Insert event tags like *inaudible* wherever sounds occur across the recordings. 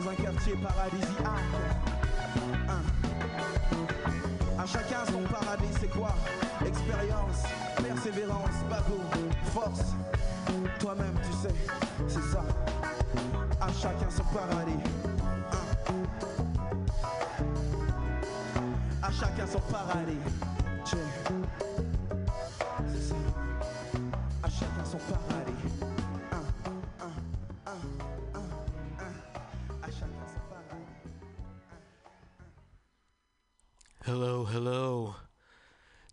dans un quartier paradisiaque. Hein. À chacun son paradis, c'est quoi? Expérience, persévérance, bateau, force. Toi-même, tu sais, c'est ça. À chacun son paradis. Hein. À chacun son paradis. Tiens.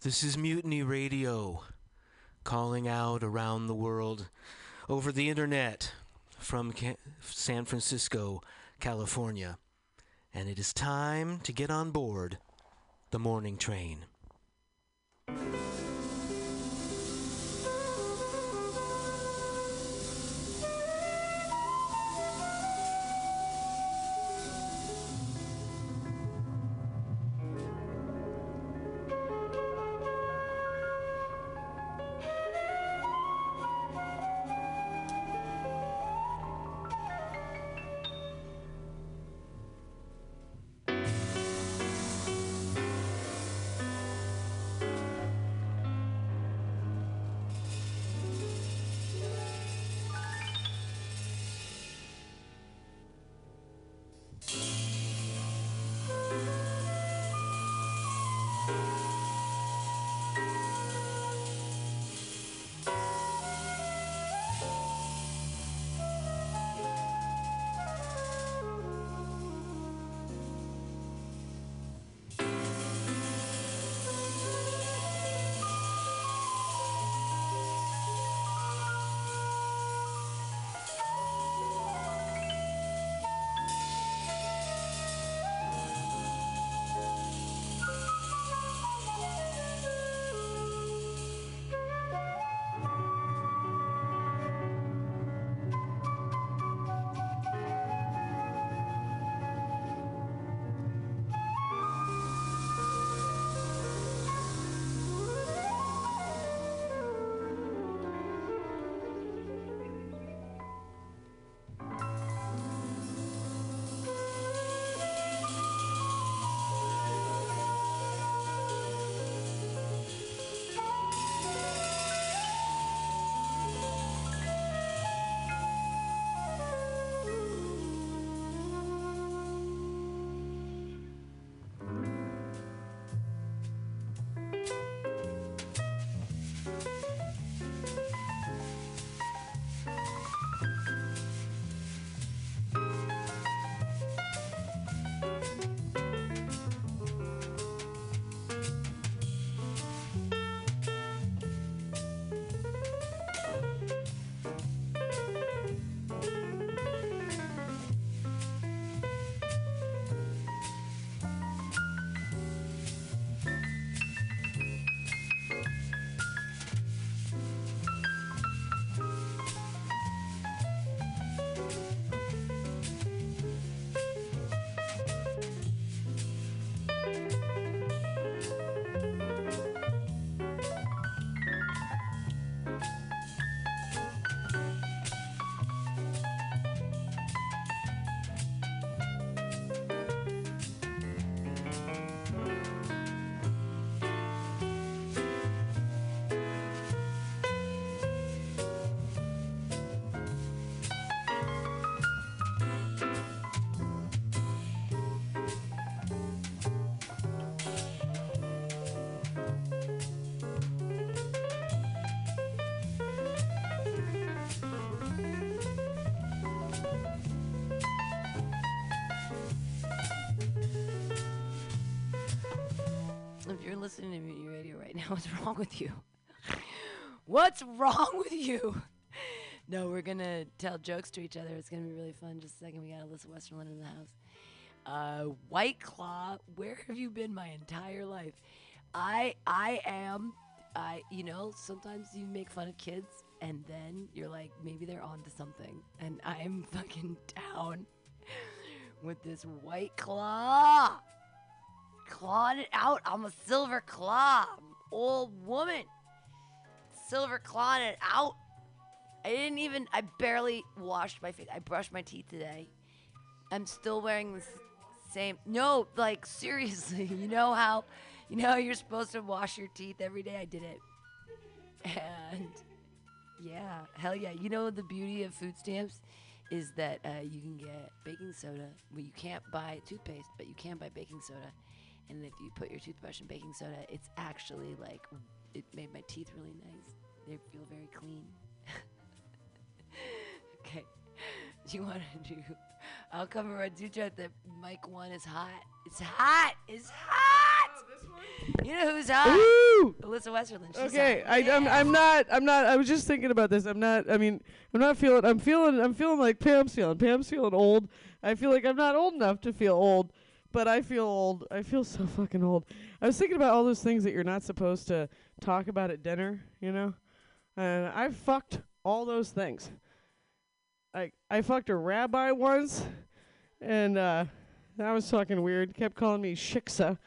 This is Mutiny Radio, calling out around the world over the internet from San Francisco, California. And it is time to get on board the morning train. Listening to Mutiny Radio right now, *laughs* what's wrong with you? *laughs* What's wrong with you? *laughs* No, we're gonna tell jokes to each other. It's gonna be really fun. Just a second, we got Alyssa Westerland in the house. Uh, White Claw, where have you been my entire life? I I am I you know, sometimes you make fun of kids and then you're like, maybe they're onto something. And I'm fucking down with this White Claw. Clawing it out. I'm a silver claw. Old woman. Silver clawed it out. I didn't even. I barely washed my face. I brushed my teeth today. I'm still wearing the same. No, like *laughs* seriously. You know how, you know you're supposed to wash your teeth every day. I did it, and yeah, hell yeah. You know the beauty of food stamps is that uh, you can get baking soda. Well, you can't buy toothpaste, but you can buy baking soda. And if you put your toothbrush in baking soda, it's actually like it made my teeth really nice. They feel very clean. *laughs* okay. You want to do? I'll cover a do chat that mic one is hot. It's hot. It's hot. Oh, you know who's hot? Ooh! Alyssa Westerland. She's Okay, hot. I, I'm, I'm not, I'm not. I was just thinking about this. I'm not. I mean, I'm not feeling. I'm feeling. I'm feeling like Pam's feeling. Pam's feeling old. I feel like I'm not old enough to feel old, but I feel old. I feel so fucking old. I was thinking about all those things that you're not supposed to talk about at dinner. You know, and I fucked all those things. Like I fucked a rabbi once, and uh, that was fucking weird. Kept calling me shiksa.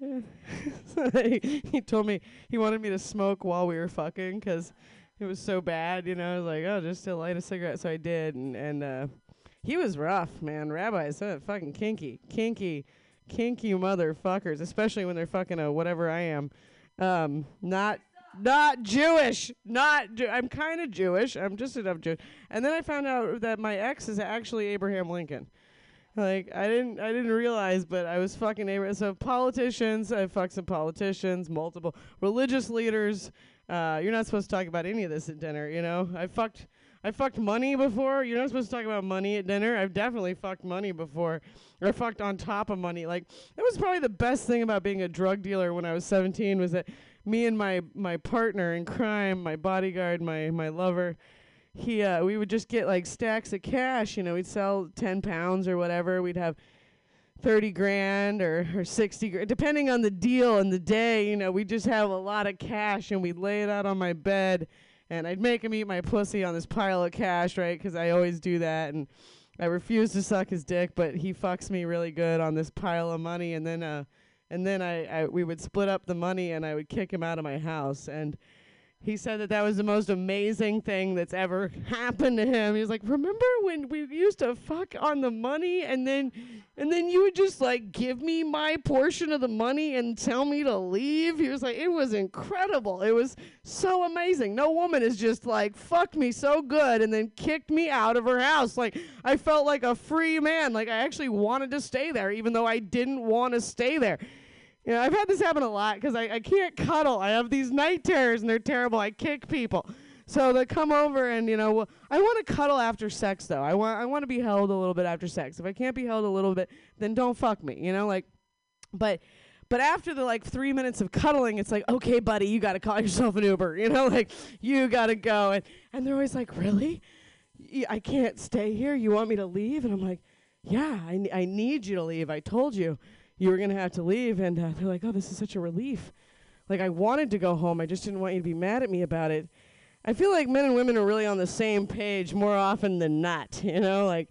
he, *laughs* he told me he wanted me to smoke while we were fucking 'cause it was so bad, you know. I was like, oh, just to light a cigarette. So I did, and and uh, he was rough, man. Rabbis, uh, fucking kinky, kinky, kinky motherfuckers, especially when they're fucking a whatever I am. Um, not not Jewish, not Jew- I'm kind of Jewish. I'm just enough Jewish. And then I found out that my ex is actually Abraham Lincoln. Like I didn't I didn't realize, but I was fucking Abraham. So politicians, I fucked some politicians, multiple religious leaders. Uh, you're not supposed to talk about any of this at dinner, you know. I fucked I fucked money before. You're not supposed to talk about money at dinner. I've definitely fucked money before. Or fucked on top of money. Like that was probably the best thing about being a drug dealer when I was 17 was that me and my my partner in crime, my bodyguard, my my lover, he uh we would just get like stacks of cash, you know, we'd sell 10 pounds or whatever. We'd have 30 grand or, or 60 grand, depending on the deal and the day, you know, we'd just have a lot of cash and we'd lay it out on my bed and I'd make him eat my pussy on this pile of cash, right? Because I always do that. And I refuse to suck his dick, but he fucks me really good on this pile of money. And then, uh, and then I, I, we would split up the money and I would kick him out of my house. And he said that that was the most amazing thing that's ever happened to him. He was like, "Remember when we used to fuck on the money, and then, and then you would just like give me my portion of the money and tell me to leave?" He was like, "It was incredible. It was so amazing. No woman has just like fucked me so good and then kicked me out of her house. Like I felt like a free man. Like I actually wanted to stay there, even though I didn't want to stay there." You know, I've had this happen a lot because I, I can't cuddle. I have these night terrors and they're terrible. I kick people. So they come over and you know well, I want to cuddle after sex though. I want I want to be held a little bit after sex. If I can't be held a little bit, then don't fuck me. You know, like, but but after the like three minutes of cuddling, it's like okay, buddy, you got to call yourself an Uber. You know, *laughs* like you got to go. And and they're always like, really? Y- I can't stay here. You want me to leave? And I'm like, yeah, I, I need you to leave. I told you you were going to have to leave. And uh, they're like, oh, this is such a relief. Like, I wanted to go home. I just didn't want you to be mad at me about it. I feel like men and women are really on the same page more often than not. *laughs* You know, like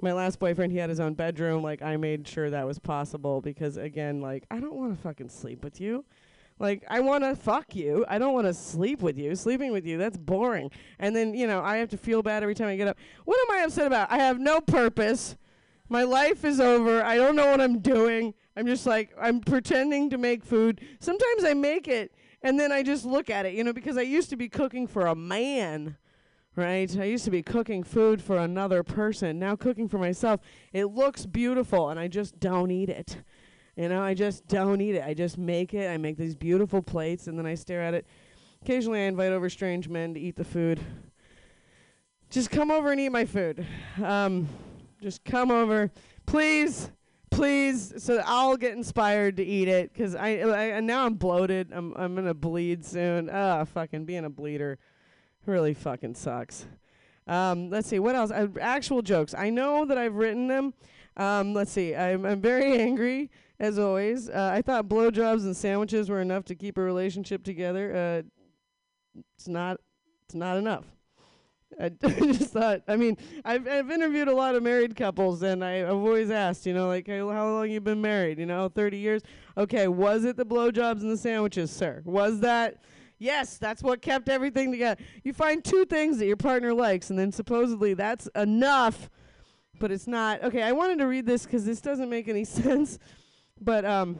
my last boyfriend, he had his own bedroom. Like, I made sure that was possible because, again, like, I don't want to fucking sleep with you. Like, I want to fuck you. I don't want to sleep with you. Sleeping with you, that's boring. And then, you know, I have to feel bad every time I get up. What am I upset about? I have no purpose. My life is over. I don't know what I'm doing. I'm just like, I'm pretending to make food. Sometimes I make it and then I just look at it, you know, because I used to be cooking for a man, right? I used to be cooking food for another person. Now cooking for myself. It looks beautiful and I just don't eat it. You know, I just don't eat it. I just make it. I make these beautiful plates and then I stare at it. Occasionally I invite over strange men to eat the food. Just come over and eat my food. Um, just come over, please, please, so I'll get inspired to eat it. Cause I, I now I'm bloated. I'm I'm gonna bleed soon. Ah, fucking being a bleeder really fucking sucks. Um, let's see what else. Uh, actual jokes. I know that I've written them. Um, let's see. I'm I'm very *laughs* angry as always. Uh, I thought blowjobs and sandwiches were enough to keep a relationship together. Uh, it's not. It's not enough. *laughs* I just thought. I mean, I've I've interviewed a lot of married couples, and I, I've always asked, you know, like, hey, how long you been married? You know, thirty years. Okay, was it the blowjobs and the sandwiches, sir? Was that? Yes, that's what kept everything together. You find two things that your partner likes, and then supposedly that's enough, but it's not. Okay, I wanted to read this because this doesn't make any *laughs* sense, but um,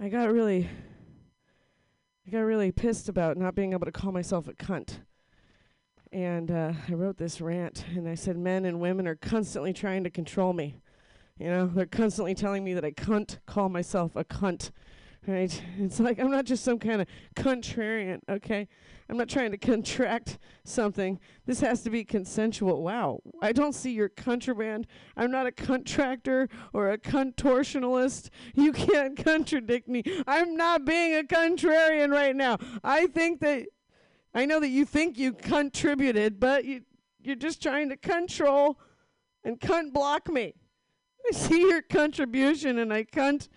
I got really, I got really pissed about not being able to call myself a cunt. And uh, I wrote this rant, and I said, men and women are constantly trying to control me. You know, they're constantly telling me that I can't call myself a cunt. Right? It's like I'm not just some kind of contrarian, okay? I'm not trying to contract something. This has to be consensual. Wow. I don't see your contraband. I'm not a contractor or a contortionalist. You can't *laughs* contradict me. I'm not being a contrarian right now. I think that I know that you think you contributed, but you you're just trying to control and cunt block me. *laughs* I see your contribution and I cunt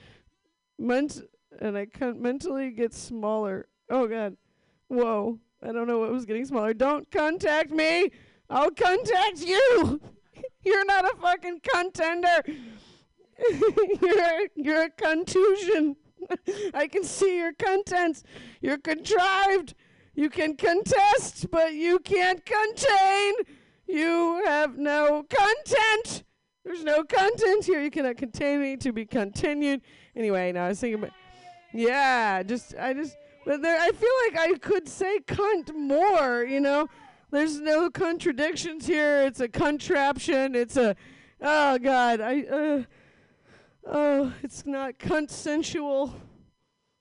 ment and I cunt mentally get smaller. Oh god. Whoa. I don't know what was getting smaller. Don't contact me. I'll contact you. *laughs* you're not a fucking contender. *laughs* you're you're a contusion. I can see your contents. You're contrived. You can contest, but you can't contain. You have no content. There's no content here. You cannot contain me to be continued. Anyway, now I was thinking about, yeah, just I just, but there, I feel like I could say cunt more. You know, there's no contradictions here. It's a contraption. It's a, oh God, I, uh, oh, it's not consensual.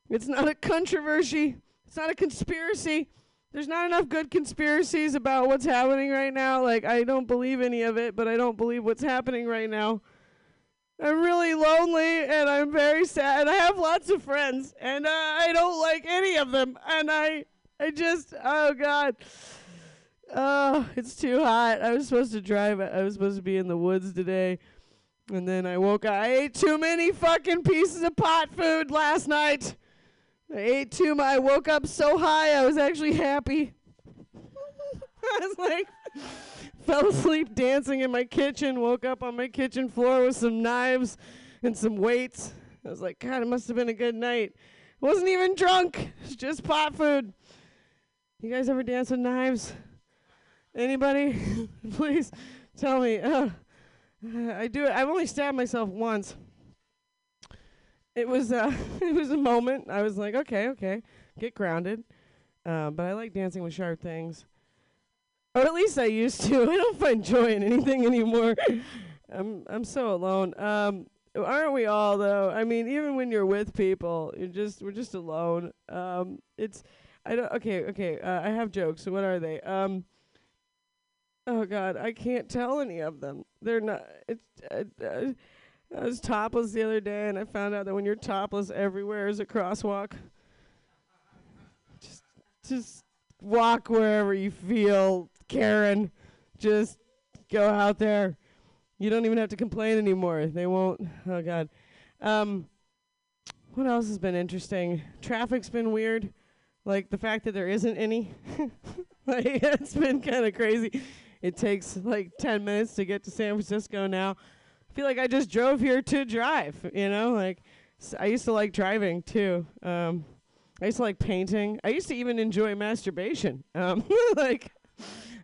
It's not a controversy. It's not a conspiracy. There's not enough good conspiracies about what's happening right now. Like, I don't believe any of it, but I don't believe what's happening right now. I'm really lonely and I'm very sad. I have lots of friends and uh, I don't like any of them. And I, I just, oh God. Oh, it's too hot. I was supposed to drive. I was supposed to be in the woods today. And then I woke up. I ate too many fucking pieces of pot food last night. I ate too much. I woke up so high, I was actually happy. *laughs* I was like, fell asleep dancing in my kitchen, woke up on my kitchen floor with some knives and some weights. I was like, God, it must have been a good night. Wasn't even drunk. It's just pot food. You guys ever dance with knives? Anybody? *laughs* Please tell me. Uh, I do it. I've only stabbed myself once it was uh, *laughs* it was a moment. I was like, okay, okay, get grounded. Uh, but I like dancing with sharp things, or at least I used to. *laughs* I don't find joy in anything anymore. *laughs* I'm I'm so alone. Um, aren't we all though? I mean, even when you're with people, you're just we're just alone. Um, it's I don't. Okay, okay. Uh, I have jokes. What are they? Um. Oh God, I can't tell any of them. They're not. It's. Uh, uh, I was topless the other day, and I found out that when you're topless, everywhere is a crosswalk. Just, just walk wherever you feel, Karen. Just go out there. You don't even have to complain anymore. They won't. Oh God. Um, what else has been interesting? Traffic's been weird. Like the fact that there isn't any. *laughs* like *laughs* it's been kind of crazy. It takes like 10 minutes to get to San Francisco now feel like I just drove here to drive, you know? Like I used to like driving too. Um I used to like painting. I used to even enjoy masturbation. Um *laughs* like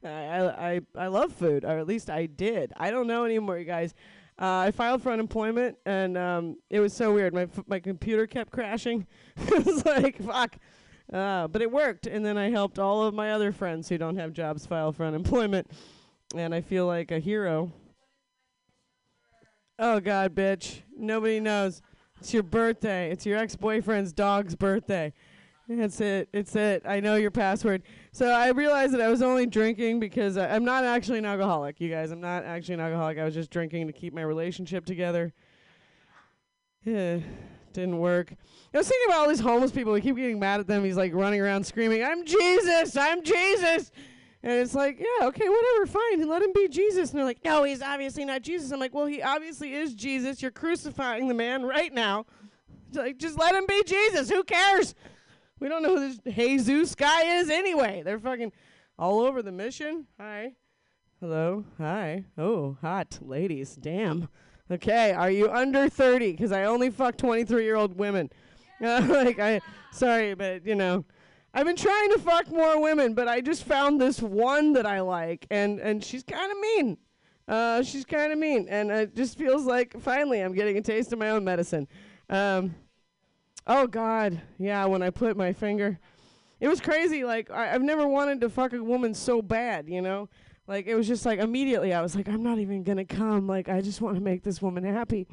I, I I love food, or at least I did. I don't know anymore, you guys. Uh, I filed for unemployment, and um, it was so weird. My f- my computer kept crashing. *laughs* it was like fuck, uh, but it worked. And then I helped all of my other friends who don't have jobs file for unemployment, and I feel like a hero Oh God, bitch! Nobody knows. It's your birthday. It's your ex-boyfriend's dog's birthday. That's it. It's it. I know your password. So I realized that I was only drinking because I, I'm not actually an alcoholic, you guys. I'm not actually an alcoholic. I was just drinking to keep my relationship together. Yeah, *sighs* didn't work. I was thinking about all these homeless people. We keep getting mad at them. He's like running around screaming, "I'm Jesus! I'm Jesus!" And it's like, yeah, okay, whatever, fine. Let him be Jesus. And they're like, no, he's obviously not Jesus. I'm like, well, he obviously is Jesus. You're crucifying the man right now. It's like, just let him be Jesus. Who cares? We don't know who this Jesus guy is anyway. They're fucking all over the mission. Hi. Hello. Hi. Oh, hot ladies. Damn. Okay, are you under 30? Because I only fuck 23 year old women. Uh, *laughs* like, I, sorry, but, you know. I've been trying to fuck more women, but I just found this one that I like, and and she's kind of mean. Uh, she's kind of mean, and it just feels like finally I'm getting a taste of my own medicine. Um, oh God, yeah. When I put my finger, it was crazy. Like I, I've never wanted to fuck a woman so bad, you know. Like it was just like immediately I was like, I'm not even gonna come. Like I just want to make this woman happy.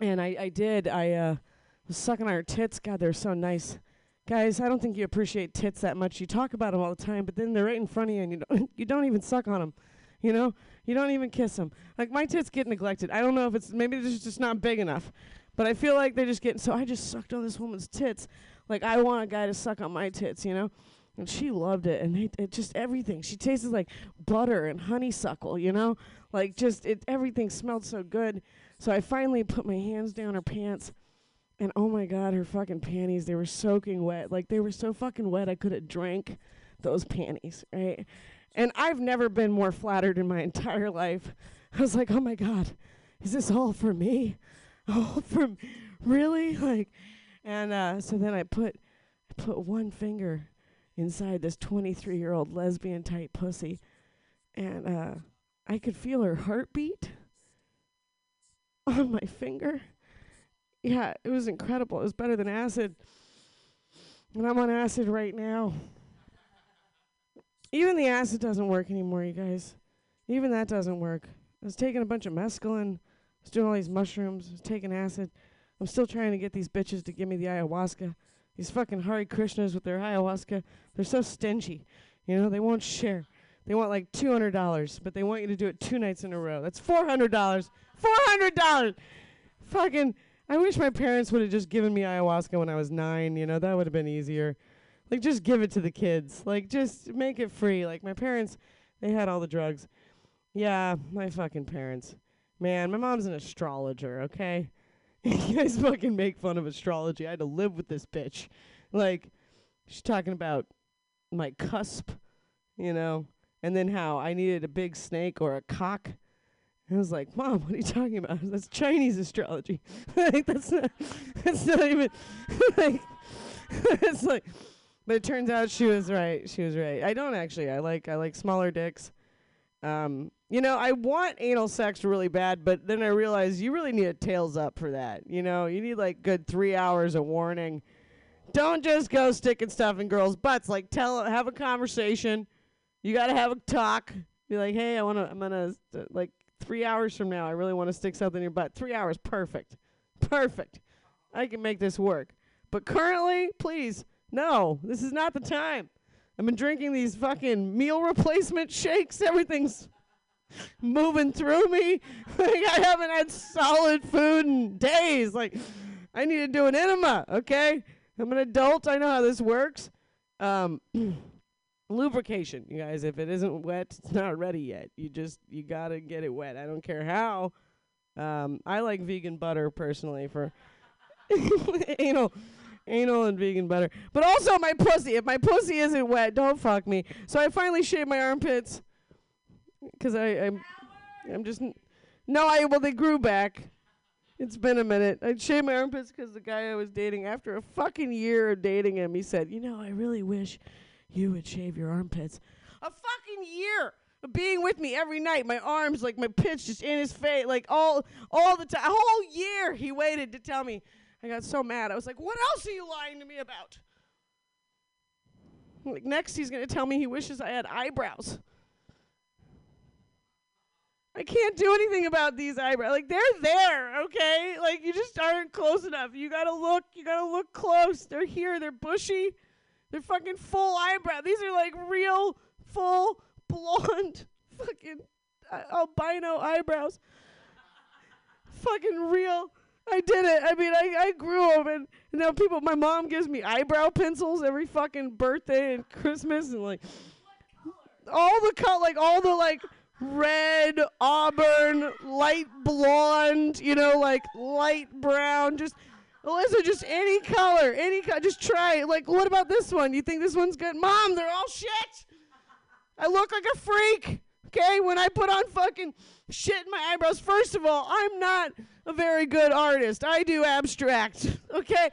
And I, I did. I uh, was sucking on her tits. God, they're so nice. Guys, I don't think you appreciate tits that much. You talk about them all the time, but then they're right in front of you, and you don't *laughs* you don't even suck on them. You know, you don't even kiss them. Like my tits get neglected. I don't know if it's maybe they're just not big enough, but I feel like they're just get. So I just sucked on this woman's tits. Like I want a guy to suck on my tits. You know, and she loved it, and it, it just everything. She tasted like butter and honeysuckle. You know, like just it. Everything smelled so good. So I finally put my hands down her pants. And oh my god, her fucking panties, they were soaking wet. Like they were so fucking wet I could have drank those panties, right? And I've never been more flattered in my *laughs* entire life. I was like, "Oh my god, is this all for me? *laughs* All for m- really?" *laughs* Like and uh so then I put I put one finger inside this 23-year-old lesbian type pussy and uh I could feel her heartbeat on my finger yeah, it was incredible. It was better than acid. And I'm on acid right now. Even the acid doesn't work anymore, you guys. Even that doesn't work. I was taking a bunch of mescaline, I was doing all these mushrooms, I was taking acid. I'm still trying to get these bitches to give me the ayahuasca. These fucking Hare Krishnas with their ayahuasca, they're so stingy. You know, they won't share. They want like $200, but they want you to do it two nights in a row. That's $400. $400! Fucking. I wish my parents would have just given me ayahuasca when I was nine. You know, that would have been easier. Like, just give it to the kids. Like, just make it free. Like, my parents, they had all the drugs. Yeah, my fucking parents. Man, my mom's an astrologer, okay? *laughs* you guys fucking make fun of astrology. I had to live with this bitch. Like, she's talking about my cusp, you know, and then how I needed a big snake or a cock. I was like, Mom, what are you talking about? *laughs* That's Chinese astrology. *laughs* like that's not *laughs* that's not even like it's like but it turns out she was right. She was right. I don't actually. I like I like smaller dicks. Um, you know, I want anal sex really bad, but then I realize you really need a tails up for that. You know, you need like good three hours of warning. Don't just go sticking stuff in girls' butts. Like tell have a conversation. You got to have a talk. Be like, "Hey, I want to I'm uh, like 3 hours from now, I really want to stick something in your butt." 3 hours perfect. Perfect. I can make this work. But currently, please, no. This is not the time. I've been drinking these fucking meal replacement shakes. Everything's moving through me. *laughs* like I haven't had solid food in days. Like I need to do an enema, okay? I'm an adult. I know how this works. Um *clears throat* lubrication, you guys. If it isn't wet, it's *laughs* not ready yet. You just you got to get it wet. I don't care how. Um I like vegan butter personally for *laughs* anal anal and vegan butter. But also my pussy. If my pussy isn't wet, don't fuck me. So I finally shaved my armpits because I I'm I'm just n- no. I well they grew back. It's been a minute. I shaved my armpits because the guy I was dating, after a fucking year of dating him, he said, "You know, I really wish you would shave your armpits." A fucking year of being with me every night. My arms, like my pits, just in his face, like all all the time. A whole year he waited to tell me. I got so mad. I was like, "What else are you lying to me about?" Like next, he's gonna tell me he wishes I had eyebrows. I can't do anything about these eyebrows. Like they're there, okay? Like you just aren't close enough. You gotta look. You gotta look close. They're here. They're bushy. They're fucking full eyebrow. These are like real, full, blonde, *laughs* fucking uh, albino eyebrows. fucking real. I did it. I mean, I, I grew them, and now people. My mom gives me eyebrow pencils every fucking birthday and Christmas, and like all the cut, like all the like red, auburn, light blonde, you know, like light brown, just Alyssa, just any color, any color, just try. Like, what about this one? You think this one's good? Mom, they're all shit. I look like a freak. Okay, when I put on fucking shit in my eyebrows, first of all, I'm not a very good artist. I do abstract. *laughs* Okay,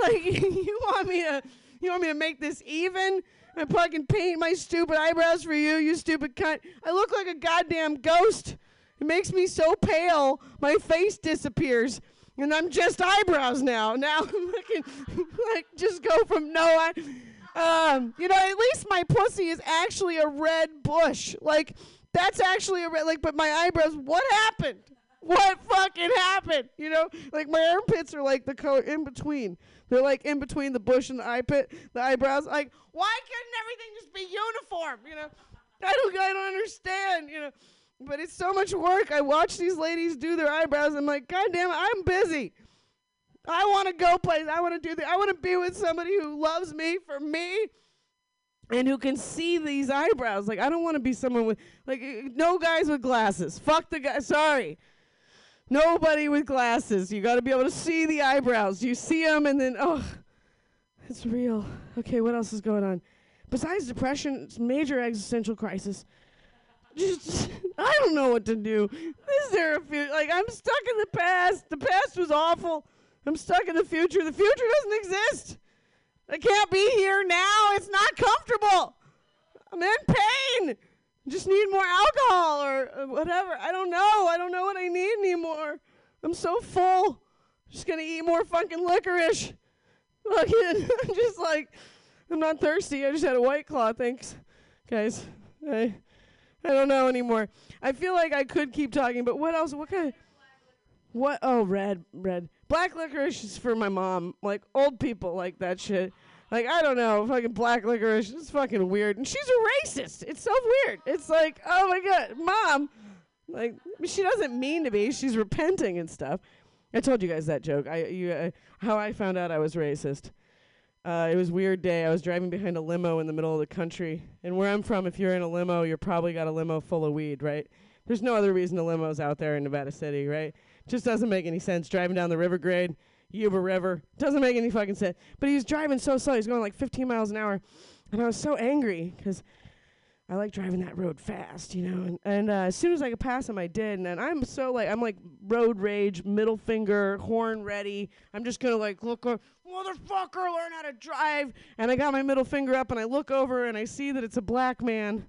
like *laughs* you want me to, You want me to make this even? I fucking paint my stupid eyebrows for you, you stupid cunt. I look like a goddamn ghost. It makes me so pale, my face disappears. And I'm just eyebrows now. Now *laughs* I can *laughs* like just go from no eye. Um, you know, at least my pussy is actually a red bush. Like that's actually a red. Like, but my eyebrows. What happened? What fucking happened? You know, like my armpits are like the color in between. They're like in between the bush and the eye pit, the eyebrows. Like, why couldn't everything just be uniform? You know, I don't, I don't understand. You know, but it's so much work. I watch these ladies do their eyebrows. I'm like, God damn it, I'm busy. I want to go places. I want to do the. I want to be with somebody who loves me for me, and who can see these eyebrows. Like I don't want to be someone with like uh, no guys with glasses. Fuck the guy. Sorry. Nobody with glasses. You got to be able to see the eyebrows. You see them, and then oh, it's real. Okay, what else is going on? Besides depression, it's major existential crisis. *laughs* I don't know what to do. Is there a future? Like I'm stuck in the past. The past was awful. I'm stuck in the future. The future doesn't exist. I can't be here now. It's not comfortable. I'm in pain. Just need more alcohol or whatever. I don't know. I don't know what I need anymore. I'm so full. Just gonna eat more fucking licorice. Fucking, *laughs* I'm just like, I'm not thirsty. I just had a white claw. Thanks, guys. I, I don't know anymore. I feel like I could keep talking, but what else? What kind? Of, what? Oh, red, red. Black licorice is for my mom. Like old people like that shit. Like I don't know, fucking black licorice. It's fucking weird, and she's a racist. It's so weird. It's like, oh my god, mom. Like she doesn't mean to be. She's repenting and stuff. I told you guys that joke. I you uh, how I found out I was racist. Uh, it was weird day. I was driving behind a limo in the middle of the country, and where I'm from, if you're in a limo, you're probably got a limo full of weed, right? There's no other reason a limo's out there in Nevada City, right? Just doesn't make any sense. Driving down the River Grade, Yuba River, doesn't make any fucking sense. But he was driving so slow. He's going like 15 miles an hour, and I was so angry because I like driving that road fast, you know. And, and uh, as soon as I could pass him, I did. And, I'm so like I'm like road rage, middle finger, horn ready. I'm just gonna like look, uh, motherfucker, learn how to drive. And I got my middle finger up, and I look over, and I see that it's a black man.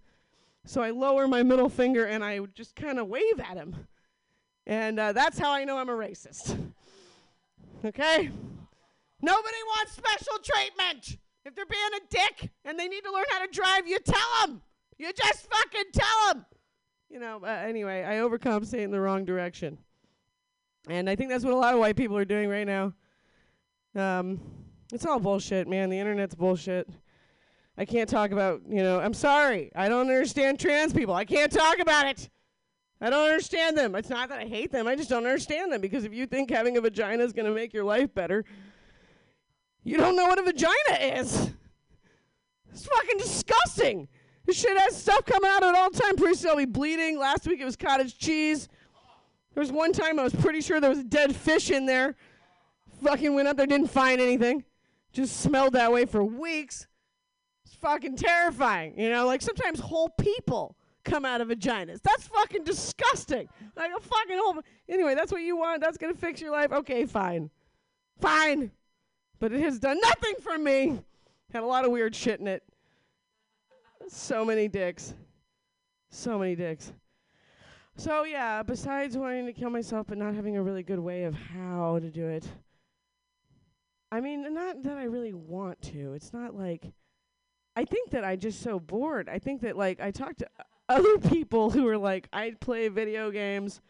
So I lower my middle finger, and I just kind of wave at him. And uh, that's how I know I'm a racist. okay? Nobody wants special treatment. If they're being a dick and they need to learn how to drive, you tell them. You just fucking tell them. You know, uh, anyway, I overcompensate in the wrong direction. And I think that's what a lot of white people are doing right now. Um, it's all bullshit, man. The internet's bullshit. I can't talk about, you know, I'm sorry. I don't understand trans people. I can't talk about it. I don't understand them. It's not that I hate them. I just don't understand them because if you think having a vagina is going to make your life better, you don't know what a vagina is. It's fucking disgusting. This shit has stuff coming out at all time. Pretty soon I'll be bleeding. Last week it was cottage cheese. There was one time I was pretty sure there was a dead fish in there. Fucking went up there, didn't find anything. Just smelled that way for weeks. It's fucking terrifying. You know, like sometimes whole people come out of vaginas. That's fucking disgusting. Like a fucking whole. Anyway, that's what you want. That's gonna fix your life. Okay, fine, fine. But it has done nothing for me. Had a lot of weird shit in it. So many dicks. So many dicks. So yeah, besides wanting to kill myself but not having a really good way of how to do it. I mean, not that I really want to. It's not like I think that I just so bored. I think that like I talked to *laughs* other people who are like, I play video games.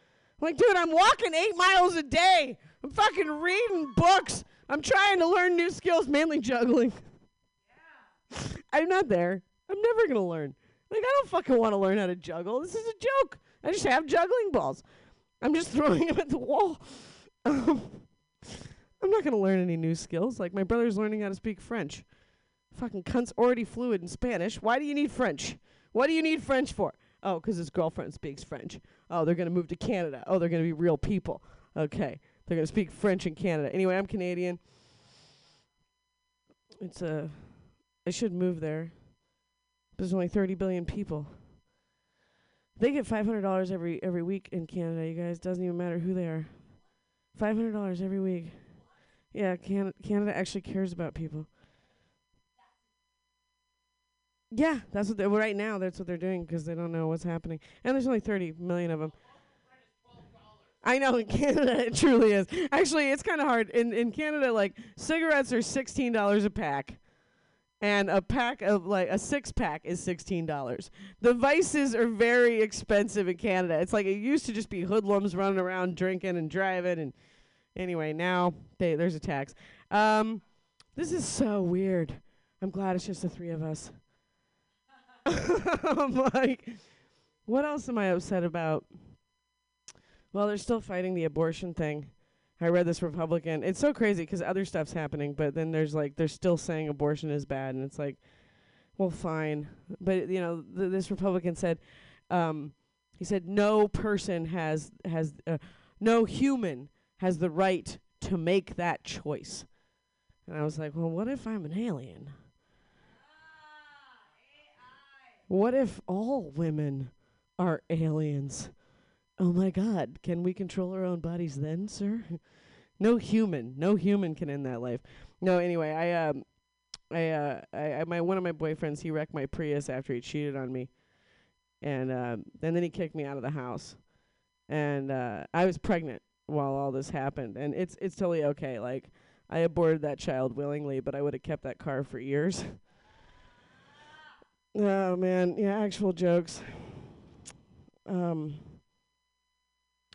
I'm like, dude, I'm walking eight miles a day. I'm fucking reading books. I'm trying to learn new skills, mainly juggling. Yeah. *laughs* I'm not there. I'm never gonna learn. Like, I don't fucking want to learn how to juggle. This is a joke. I just have juggling balls. I'm just *laughs* throwing them at the wall. Um, I'm not gonna learn any new skills. Like my brother's learning how to speak French. Fucking cunt's already fluent in Spanish. Why do you need French? What do you need French for? Oh, 'cause his girlfriend speaks French. Oh, they're going to move to Canada. Oh, they're going to be real people. Okay. They're going to speak French in Canada. Anyway, I'm Canadian. It's a. Uh, I should move there. There's only 30 billion people. They get $500 every every week in Canada, you guys. Doesn't even matter who they are. $500 every week. Yeah, Can- Canada actually cares about people. Yeah, that's what they well, right now. That's what they're doing because they don't know what's happening, and there's only 30 million of them. I know in Canada *laughs* it truly is. Actually, it's kind of hard in in Canada. Like cigarettes are sixteen dollars a pack, and a pack of like a six pack is sixteen dollars. The vices are very expensive in Canada. It's like it used to just be hoodlums running around drinking and driving, and anyway, now they there's a tax. Um, this is so weird. I'm glad it's just the three of us. *laughs* I'm like, what else am I upset about? Well, they're still fighting the abortion thing. I read this Republican. It's so crazy because other stuff's happening, but then there's like they're still saying abortion is bad, and it's like, well, fine. But you know, th- this Republican said, um, he said no person has has uh, no human has the right to make that choice. And I was like, well, what if I'm an alien? What if all women are aliens? Oh my God, can we control our own bodies then, sir? *laughs* no human, no human can end that life. No, anyway, I um, I uh, I, I my one of my boyfriends he wrecked my Prius after he cheated on me, and uh, and then he kicked me out of the house, and uh, I was pregnant while all this happened, and it's it's totally okay. Like I aborted that child willingly, but I would have kept that car for years. *laughs* oh man, yeah, actual jokes. Um.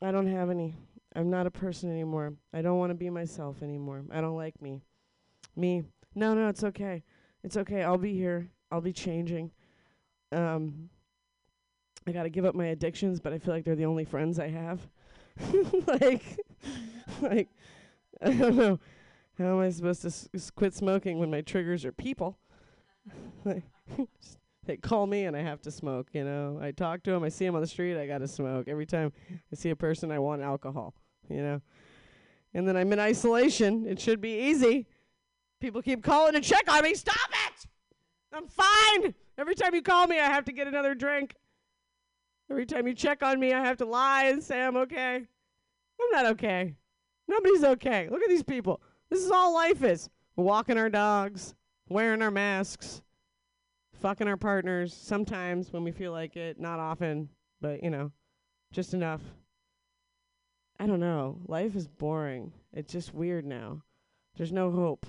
I don't have any. I'm not a person anymore. I don't want to be myself anymore. I don't like me. Me. No, no, it's okay. It's okay. I'll be here. I'll be changing. Um I got to give up my addictions, but I feel like they're the only friends I have. *laughs* like *laughs* like I don't know. How am I supposed to s- quit smoking when my triggers are people? *laughs* like they call me and I have to smoke, you know. I talk to 'em, I see 'em on the street, I got to smoke. Every time I see a person, I want alcohol, you know. And then I'm in isolation. It should be easy. People keep calling to check on me. Stop it! I'm fine. Every time you call me, I have to get another drink. Every time you check on me, I have to lie and say I'm okay. I'm not okay. Nobody's okay. Look at these people. This is all life is. Walking our dogs, wearing our masks, fucking our partners sometimes when we feel like it, not often, but you know, just enough. I don't know. Life is boring. It's just weird now. There's no hope.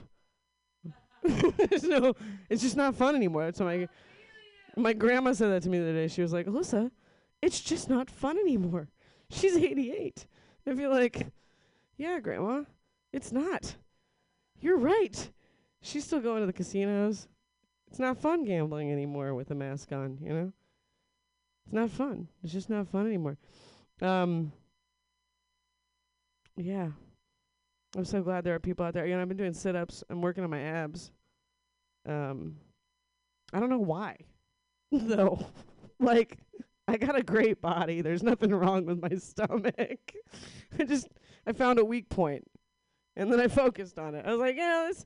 *laughs* There's no it's just not fun anymore. So my my grandma said that to me the other day. She was like, Alyssa, it's just not fun anymore. *laughs* She's 88. I feel like, yeah, grandma, it's not. You're right. She's still going to the casinos. It's not fun gambling anymore with a mask on, you know? It's not fun. It's just not fun anymore. Um Yeah. I'm so glad there are people out there. You know, I've been doing sit ups. I'm working on my abs. Um I don't know why. *laughs* though. *laughs* like I got a great body. There's nothing wrong with my *laughs* stomach. I just I found a weak point. And then I focused on it. I was like, yeah, this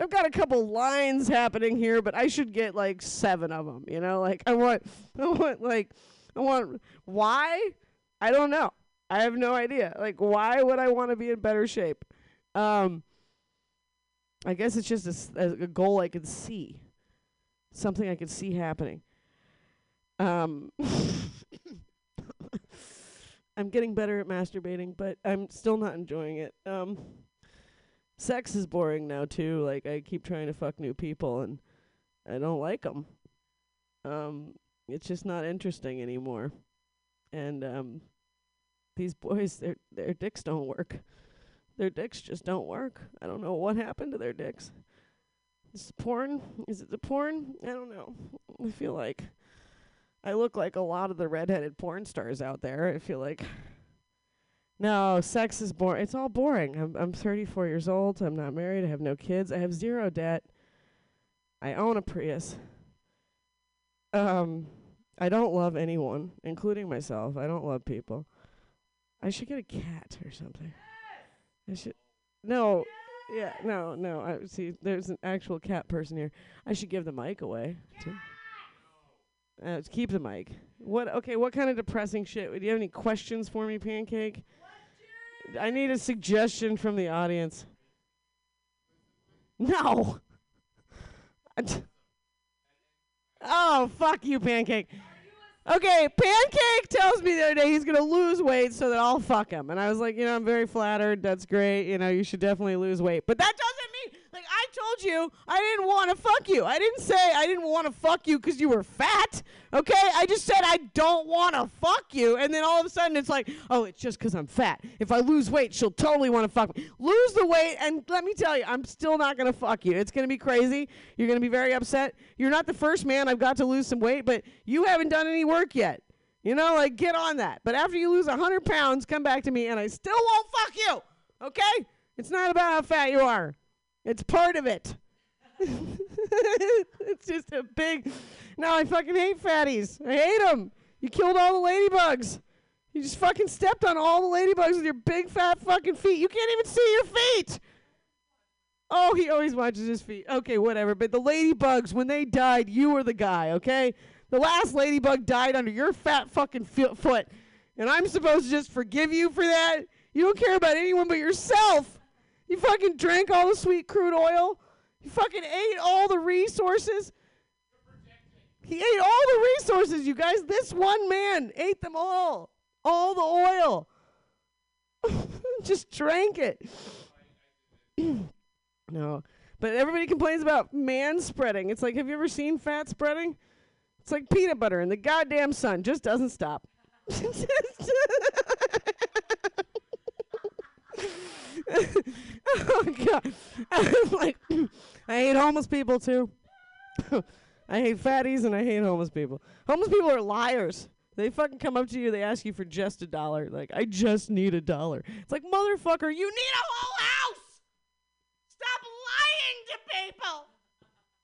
I've got a couple lines happening here, but I should get like seven of them. You know, like I want, *laughs* I want, like, I want. Why? I don't know. I have no idea. Like, why would I want to be in better shape? Um, I guess it's just a, a- goal I could see, something I could see happening. Um, *laughs* I'm getting better at masturbating, but I'm still not enjoying it. Um, sex is boring now too. Like I keep trying to fuck new people and I don't like 'em. Um, it's just not interesting anymore. And um, these boys, their their dicks don't work. Their dicks just don't work. I don't know what happened to their dicks. Is it porn? Is it the porn? I don't know. I feel like I look like a lot of the redheaded porn stars out there. I feel like no, sex is boring. It's all boring. I'm I'm 34 years old. I'm not married. I have no kids. I have zero debt. I own a Prius. Um, I don't love anyone, including myself. I don't love people. I should get a cat or something. I should. No. Yeah. No. No. I see. There's an actual cat person here. I should give the mic away. too. Uh, keep the mic. What? Okay. What kind of depressing shit? Do you have any questions for me, Pancake? I need a suggestion from the audience. No. Oh, fuck you, Pancake. Okay, Pancake tells me the other day he's gonna lose weight so that I'll fuck him, and I was like, you know, I'm very flattered. That's great. You know, you should definitely lose weight, but that doesn't mean like I told you I didn't want to fuck you. I didn't say I didn't want to fuck you because you were fat. Okay, I just said I don't want to fuck you, and then all of a sudden it's like, oh, it's just because I'm fat. If I lose weight, she'll totally want to fuck me. Lose the weight, and let me tell you, I'm still not gonna fuck you. It's gonna be crazy. You're gonna be very upset. You're not the first man I've got to lose some weight, but you haven't done any work yet. You know, like get on that. But after you lose 100 pounds, come back to me, and I still won't fuck you. Okay? It's not about how fat you are. It's part of it. *laughs* it's just a big. No, I fucking hate fatties. I hate them. You killed all the ladybugs. You just fucking stepped on all the ladybugs with your big fat fucking feet. You can't even see your feet. Oh, he always watches his feet. Okay, whatever. But the ladybugs, when they died, you were the guy, okay? The last ladybug died under your fat fucking fi- foot. And I'm supposed to just forgive you for that? You don't care about anyone but yourself. You fucking drank all the sweet crude oil. You fucking ate all the resources. He ate all the resources, you guys. This one man ate them all. All the oil. *laughs* Just drank it. *clears throat* no. But everybody complains about man spreading. It's like, have you ever seen fat spreading? It's like peanut butter, and the goddamn sun just doesn't stop. *laughs* *laughs* *laughs* oh god! I'm *laughs* like, I hate homeless people too. *laughs* I hate fatties and I hate homeless people. Homeless people are liars. They fucking come up to you, they ask you for just a dollar. Like, I just need a dollar. It's like, motherfucker, you need a whole house! Stop lying to people!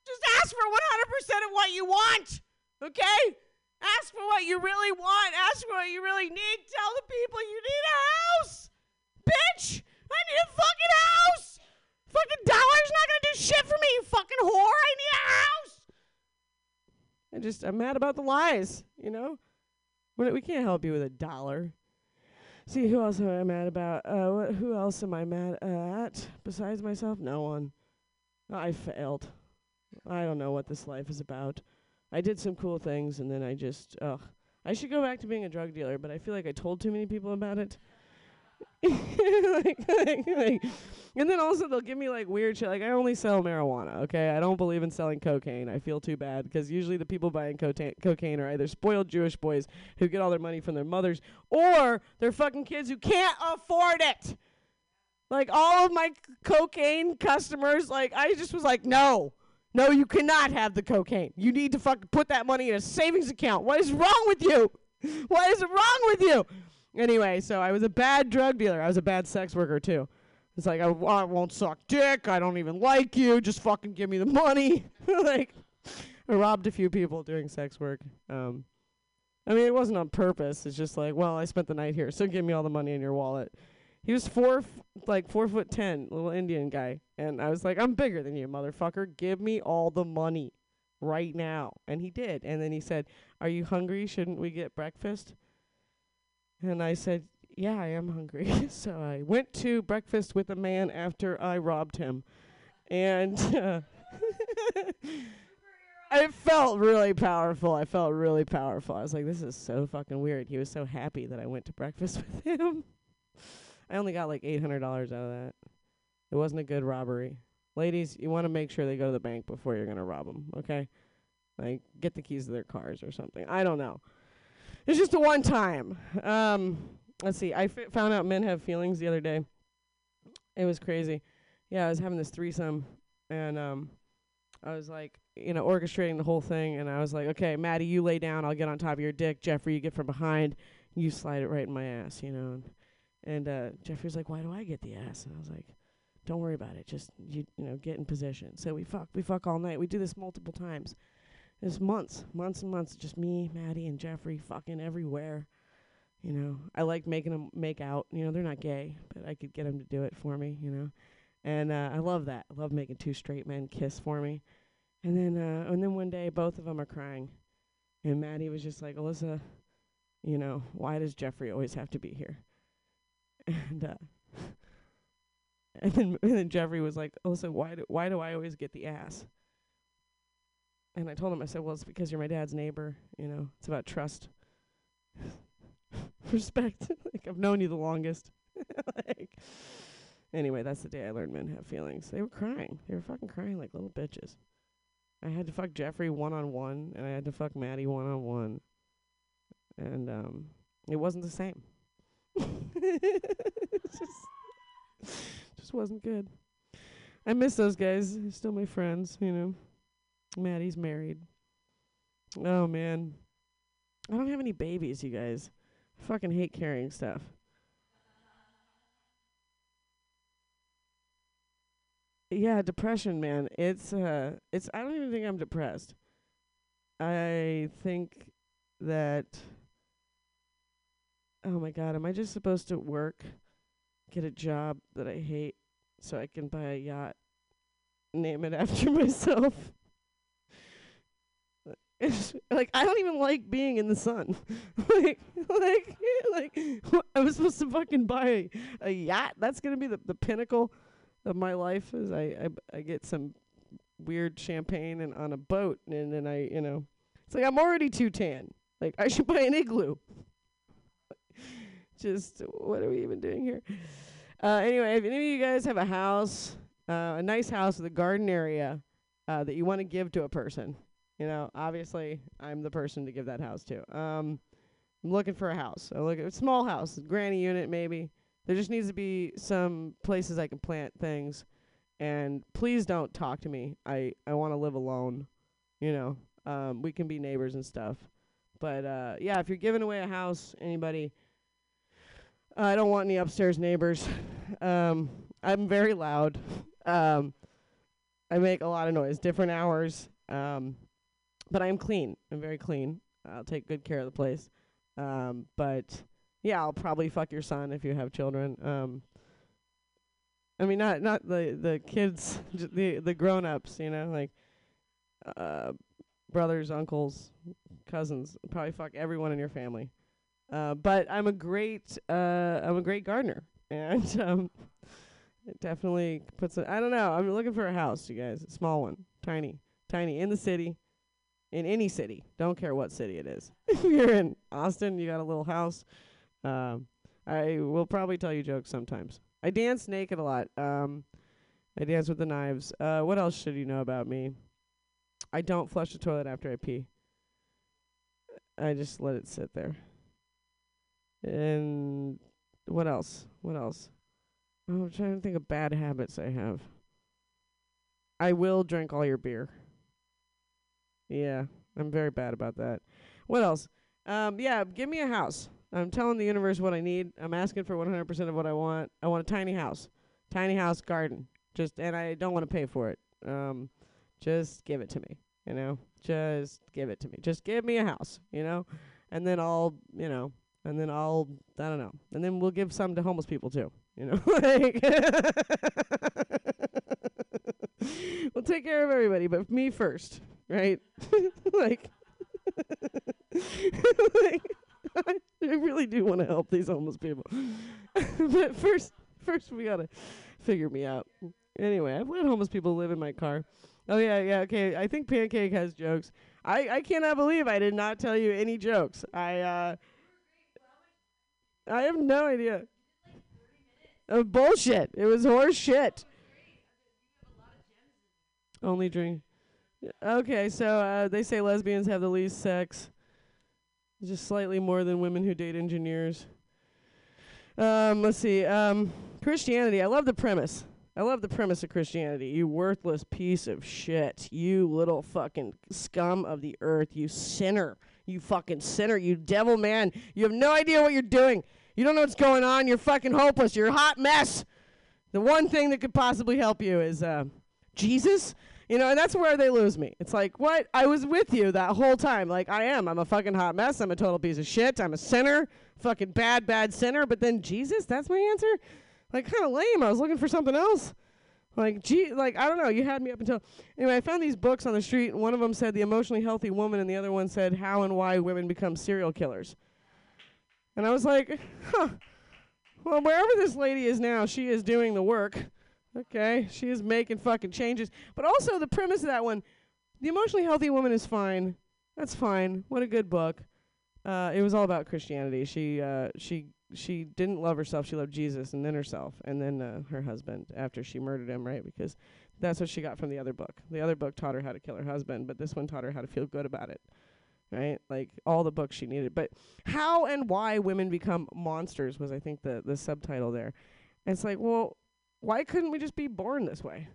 Just ask for 100% of what you want, okay? Ask for what you really want. Ask for what you really need. Tell the people you need a house! Bitch! I need a fucking house! Fucking dollar's not gonna do shit for me, you fucking whore! I need a house! I just, I'm mad about the lies, you know? We we can't help you with a dollar. See, who else am I mad about? Uh, what, who else am I mad at besides myself? No one. I failed. I don't know what this life is about. I did some cool things, and then I just, ugh. I should go back to being a drug dealer, but I feel like I told too many people about it. *laughs* like, like, like, and then also they'll give me like weird shit. Like I only sell marijuana. Okay, I don't believe in selling cocaine. I feel too bad because usually the people buying cocaine, are either spoiled Jewish boys who get all their money from their mothers, or they're fucking kids who can't afford it. Like all of my c- cocaine customers, like I just was like, no, no, you cannot have the cocaine. You need to fucking put that money in a savings account. What is wrong with you? What is wrong with you? Anyway, so I was a bad drug dealer. I was a bad sex worker too. It's like I, won't suck dick. I don't even like you. Just fucking give me the money. *laughs* like I robbed a few people doing sex work. Um, I mean, it wasn't on purpose. It's just like, well, I spent the night here, so give me all the money in your wallet. He was four, f- like four foot ten, little Indian guy, and I was like, I'm bigger than you, motherfucker. Give me all the money right now. And he did. And then he said, Are you hungry? Shouldn't we get breakfast? And I said, Yeah, I am hungry. *laughs* so I went to breakfast with a man after I robbed him. And *laughs* uh, *laughs* I felt really powerful. I felt really powerful. I was like, This is so fucking weird. He was so happy that I went to breakfast with him. I only got like $800 out of that. It wasn't a good robbery. Ladies, you want to make sure they go to the bank before you're going to rob them, okay? Like, get the keys to their cars or something. I don't know. It's just a one time. Um, let's see. I f- found out men have feelings the other day. It was crazy. Yeah, I was having this threesome, and um, I was like, you know, orchestrating the whole thing, and I was like, okay, Maddie, you lay down. I'll get on top of your dick. Jeffrey, you get from behind. You slide it right in my ass, you know. And, and uh, Jeffrey's like, why do I get the ass? And I was like, don't worry about it. Just you, you know, get in position. So we fuck, we fuck all night. We do this multiple times. It's months, months and months. Just me, Maddie, and Jeffrey fucking everywhere. You know, I like making 'em make out. You know, they're not gay, but I could get 'em to do it for me. You know, and uh, I love that. I love making two straight men kiss for me. And then, uh, and then one day, both of 'em are crying, and Maddie was just like, "Alyssa, you know, why does Jeffrey always have to be here?" *laughs* And uh, *laughs* and then *laughs* and then Jeffrey was like, "Alyssa, why do why do I always get the ass?" And I told him, I said, well, it's because you're my dad's neighbor. You know, it's about trust, *laughs* respect. *laughs* like I've known you the longest. *laughs* like, anyway, that's the day I learned men have feelings. They were crying. They were fucking crying like little bitches. I had to fuck Jeffrey one on one, and I had to fuck Maddie one on one, and um, it wasn't the same. it just, just wasn't good. I miss those guys. Still my friends, you know. Maddie's married. Oh man. I don't have any babies, you guys. I fucking hate carrying stuff. Yeah, depression, man. It's uh it's I don't even think I'm depressed. I think that Oh my god, am I just supposed to work, get a job that I hate so I can buy a yacht, name it *laughs* after myself? *laughs* like I don't even like being in the sun. *laughs* like *laughs* like like I was supposed to fucking buy a, a yacht. That's gonna be the the pinnacle of my life. Is I I, I get some weird champagne and on a boat, and then I you know, it's like I'm already too tan. Like I should buy an igloo. Just what are we even doing here? Uh, anyway, if any of you guys have a house, uh, a nice house with a garden area uh, that you want to give to a person, you know, obviously I'm the person to give that house to. Um, I'm looking for a house. I look at a small house, granny unit maybe. There just needs to be some places I can plant things. And please don't talk to me. I I want to live alone. You know, um, we can be neighbors and stuff. But uh, yeah, if you're giving away a house, anybody, I don't want any upstairs neighbors. Um, I'm very loud. Um, I make a lot of noise, different hours. Um, but I'm clean. I'm very clean. I'll take good care of the place. Um, but yeah, I'll probably fuck your son if you have children. Um, I mean, not not the the kids, *laughs* the the grown ups. You know, like uh, brothers, uncles, cousins. Probably fuck everyone in your family. Uh, but I'm a great uh, I'm a great gardener, *laughs* and um, it definitely puts. A, I don't know. I'm looking for a house, you guys. A small one, tiny, tiny, in the city in any city. Don't care what city it is. *laughs* if you're in Austin, you got a little house. Um, I will probably tell you jokes sometimes. I dance naked a lot. Um, I dance with the knives. Uh, what else should you know about me? I don't flush the toilet after I pee. I just let it sit there. And what else? What else? I'm trying to think of bad habits I have. I will drink all your beer. Yeah, I'm very bad about that. What else? Um, yeah, give me a house. I'm telling the universe what I need. I'm asking for 100% of what I want. I want a tiny house, tiny house, garden. Just and I don't want to pay for it. Um, just give it to me. You know, just give it to me. Just give me a house. You know, and then I'll, you know, and then I'll, I don't know, and then we'll give some to homeless people too. You know, *laughs* like *laughs* we'll take care of everybody, but me first, right? *laughs* like, *laughs* like *laughs* I really do want to help these homeless people, but first, first we gotta figure me out. Anyway, I've let homeless people live in my car. Oh yeah, yeah, okay. I think Pancake has jokes. I I cannot believe I did not tell you any jokes. I uh I have no idea. Oh, bullshit. It was horse shit. Only drink. Okay, so uh, they say lesbians have the least sex, just slightly more than women who date engineers. Um, let's see. Um, Christianity. I love the premise. I love the premise of Christianity. You worthless piece of shit. You little fucking scum of the earth. You sinner. You fucking sinner. You devil man. You have no idea what you're doing. You don't know what's going on. You're fucking hopeless. You're a hot mess. The one thing that could possibly help you is uh, Jesus. You know, and that's where they lose me. It's like, what? I was with you that whole time. Like, I am. I'm a fucking hot mess. I'm a total piece of shit. I'm a sinner. Fucking bad, bad sinner. But then Jesus, that's my answer? Like, kind of lame. I was looking for something else. Like, gee, like, I don't know. You had me up until. Anyway, I found these books on the street, and one of them said The Emotionally Healthy Woman, and the other one said How and Why Women Become Serial Killers. And I was like, huh. Well, wherever this lady is now, she is doing the work. Okay, she is making fucking changes. But also the premise of that one, The Emotionally Healthy Woman is fine. That's fine. What a good book. Uh, it was all about Christianity. She uh, she she didn't love herself. She loved Jesus and then herself and then uh, her husband after she murdered him, right? Because that's what she got from the other book. The other book taught her how to kill her husband, but this one taught her how to feel good about it. Right? Like all the books she needed. But how and why women become monsters was I think the the subtitle there. It's like, well, why couldn't we just be born this way?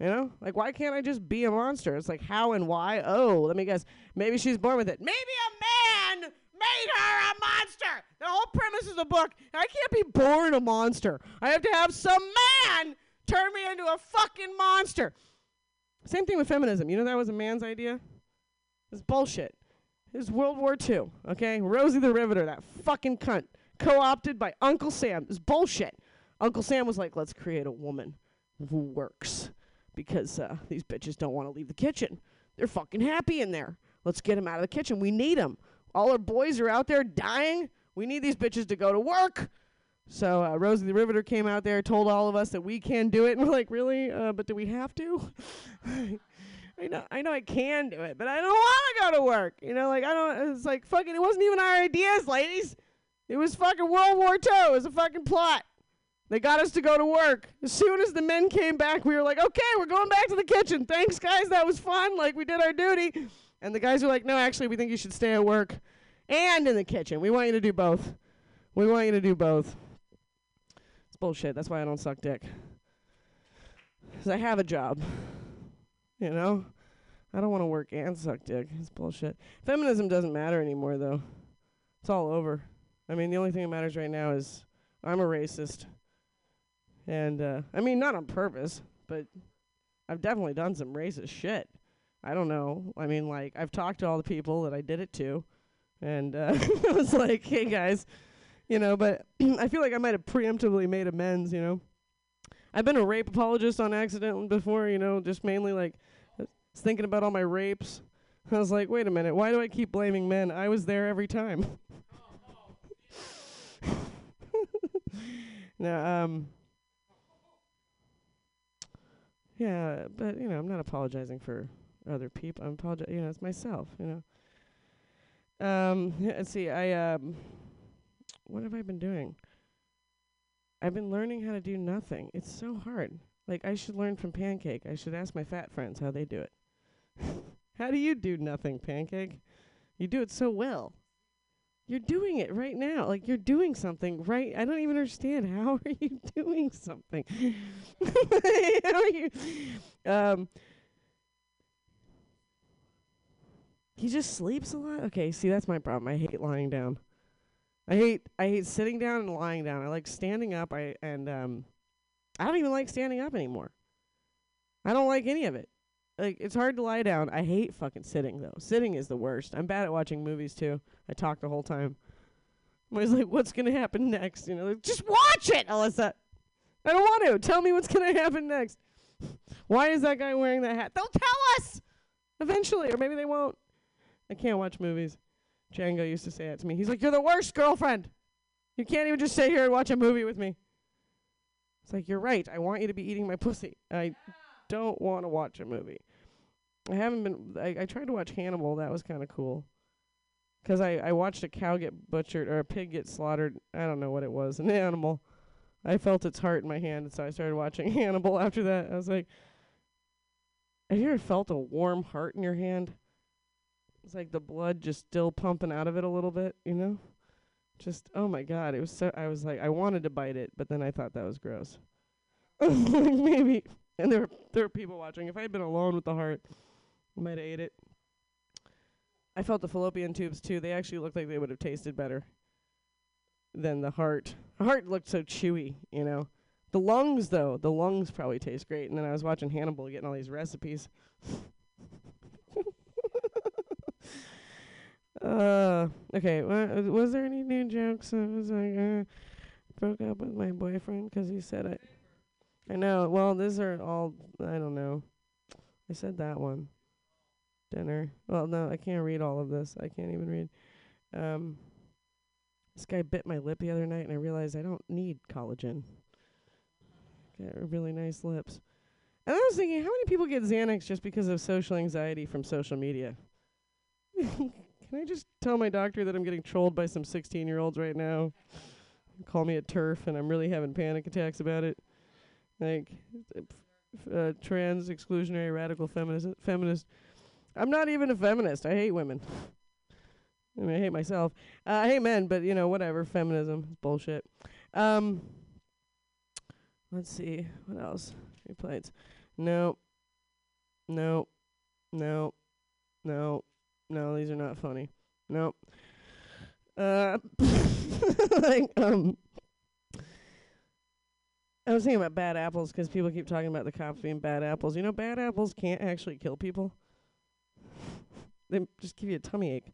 You know? Like why can't I just be a monster? It's like how and why? Oh, let me guess. Maybe she's born with it. Maybe a man made her a monster. The whole premise of the book. I can't be born a monster. I have to have some man turn me into a fucking monster. Same thing with feminism. You know that was a man's idea? It's bullshit. It's World War II, okay? Rosie the Riveter, that fucking cunt, co opted by Uncle Sam. It's bullshit. Uncle Sam was like, let's create a woman who works because uh, these bitches don't want to leave the kitchen. They're fucking happy in there. Let's get them out of the kitchen. We need them. All our boys are out there dying. We need these bitches to go to work. So uh, Rosie the Riveter came out there, told all of us that we can do it, and we're like, really? Uh, but do we have to? *laughs* I know, I know, I can do it, but I don't want to go to work. You know, like I don't. It's like fucking. It wasn't even our ideas, ladies. It was fucking World War II. It was a fucking plot. They got us to go to work. As soon as the men came back, we were like, okay, we're going back to the kitchen. Thanks, guys. That was fun. Like, we did our duty. And the guys were like, no, actually, we think you should stay at work and in the kitchen. We want you to do both. We want you to do both. It's bullshit. That's why I don't suck dick. Because I have a job. You know? I don't want to work and suck dick. It's bullshit. Feminism doesn't matter anymore, though. It's all over. I mean, the only thing that matters right now is I'm a racist. And, uh, I mean, not on purpose, but I've definitely done some racist shit. I don't know. I mean, like, I've talked to all the people that I did it to. And uh, *laughs* I was like, hey, guys, you know, but *clears throat* I feel like I might have preemptively made amends, you know. I've been a rape apologist on accident before, you know, just mainly like thinking about all my rapes. I was like, wait a minute, why do I keep blaming men? I was there every time. *laughs* now, um, yeah, but you know, I'm not apologizing for other people. I'm apologizing, you know, it's myself, you know. Um, yeah, let's see, I um, what have I been doing? I've been learning how to do nothing. It's so hard. Like I should learn from Pancake. I should ask my fat friends how they do it. *laughs* how do you do nothing, Pancake? You do it so well. You're doing it right now. Like you're doing something right. I don't even understand. *laughs* How are you doing something? how are you? Um. He just sleeps a lot. Okay, see that's my problem. I hate lying down. I hate I hate sitting down and lying down. I like standing up. I and um, I don't even like standing up anymore. I don't like any of it. Like it's hard to lie down. I hate fucking sitting though. Sitting is the worst. I'm bad at watching movies too. I talk the whole time. I'm always like, what's gonna happen next? You know, like, just watch it, Alyssa. I don't want to. Tell me what's gonna *laughs* happen next. Why is that guy wearing that hat? They'll tell us eventually, or maybe they won't. I can't watch movies. Django used to say that to me. He's like, You're the worst girlfriend. You can't even just sit here and watch a movie with me. It's like, You're right. I want you to be eating my pussy. I don't want to watch a movie. I haven't been. I, I tried to watch Hannibal. That was kind of cool. 'Cause I, I watched a cow get butchered or a pig get slaughtered. I don't know what it was. An animal. I felt its heart in my hand, and so I started watching *laughs* Hannibal after that. I was like, Have you ever felt a warm heart in your hand? It's like the blood just still pumping out of it a little bit, you know? Just oh my god, it was so I was like I wanted to bite it, but then I thought that was gross. *laughs* Maybe and there were there were people watching. If I had been alone with the heart, I might have ate it. I felt the fallopian tubes too. They actually looked like they would have tasted better than the heart. The heart looked so chewy, you know. The lungs though, the lungs probably taste great. And then I was watching Hannibal getting all these recipes. *laughs* Uh, okay. wa- was there any new jokes? I was like, uh, broke up with my boyfriend 'cause he said I. I know. Well, these are all. I don't know. I said that one. Dinner. Well, no, I can't read all of this. I can't even read. Um. This guy bit my lip the other night, and I realized I don't need collagen. Got really nice lips. And I was thinking, how many people get Xanax just because of social anxiety from social media? *laughs* Can I just tell my doctor that I'm getting trolled by some 16 year olds right now? Call me a TERF, and I'm really having panic attacks about it. Like, uh, trans, exclusionary, radical feminist. Feminist. I'm not even a feminist. I hate women. I mean, I hate myself. Uh, I hate men, but you know, whatever. Feminism is bullshit. Um, let's see what else. Replays. No. No. No. No. No. These are not funny. No. Uh, *laughs* like um. I was thinking about bad apples 'cause people keep talking about the cops being bad apples. You know, bad apples can't actually kill people. They just give you a tummy ache.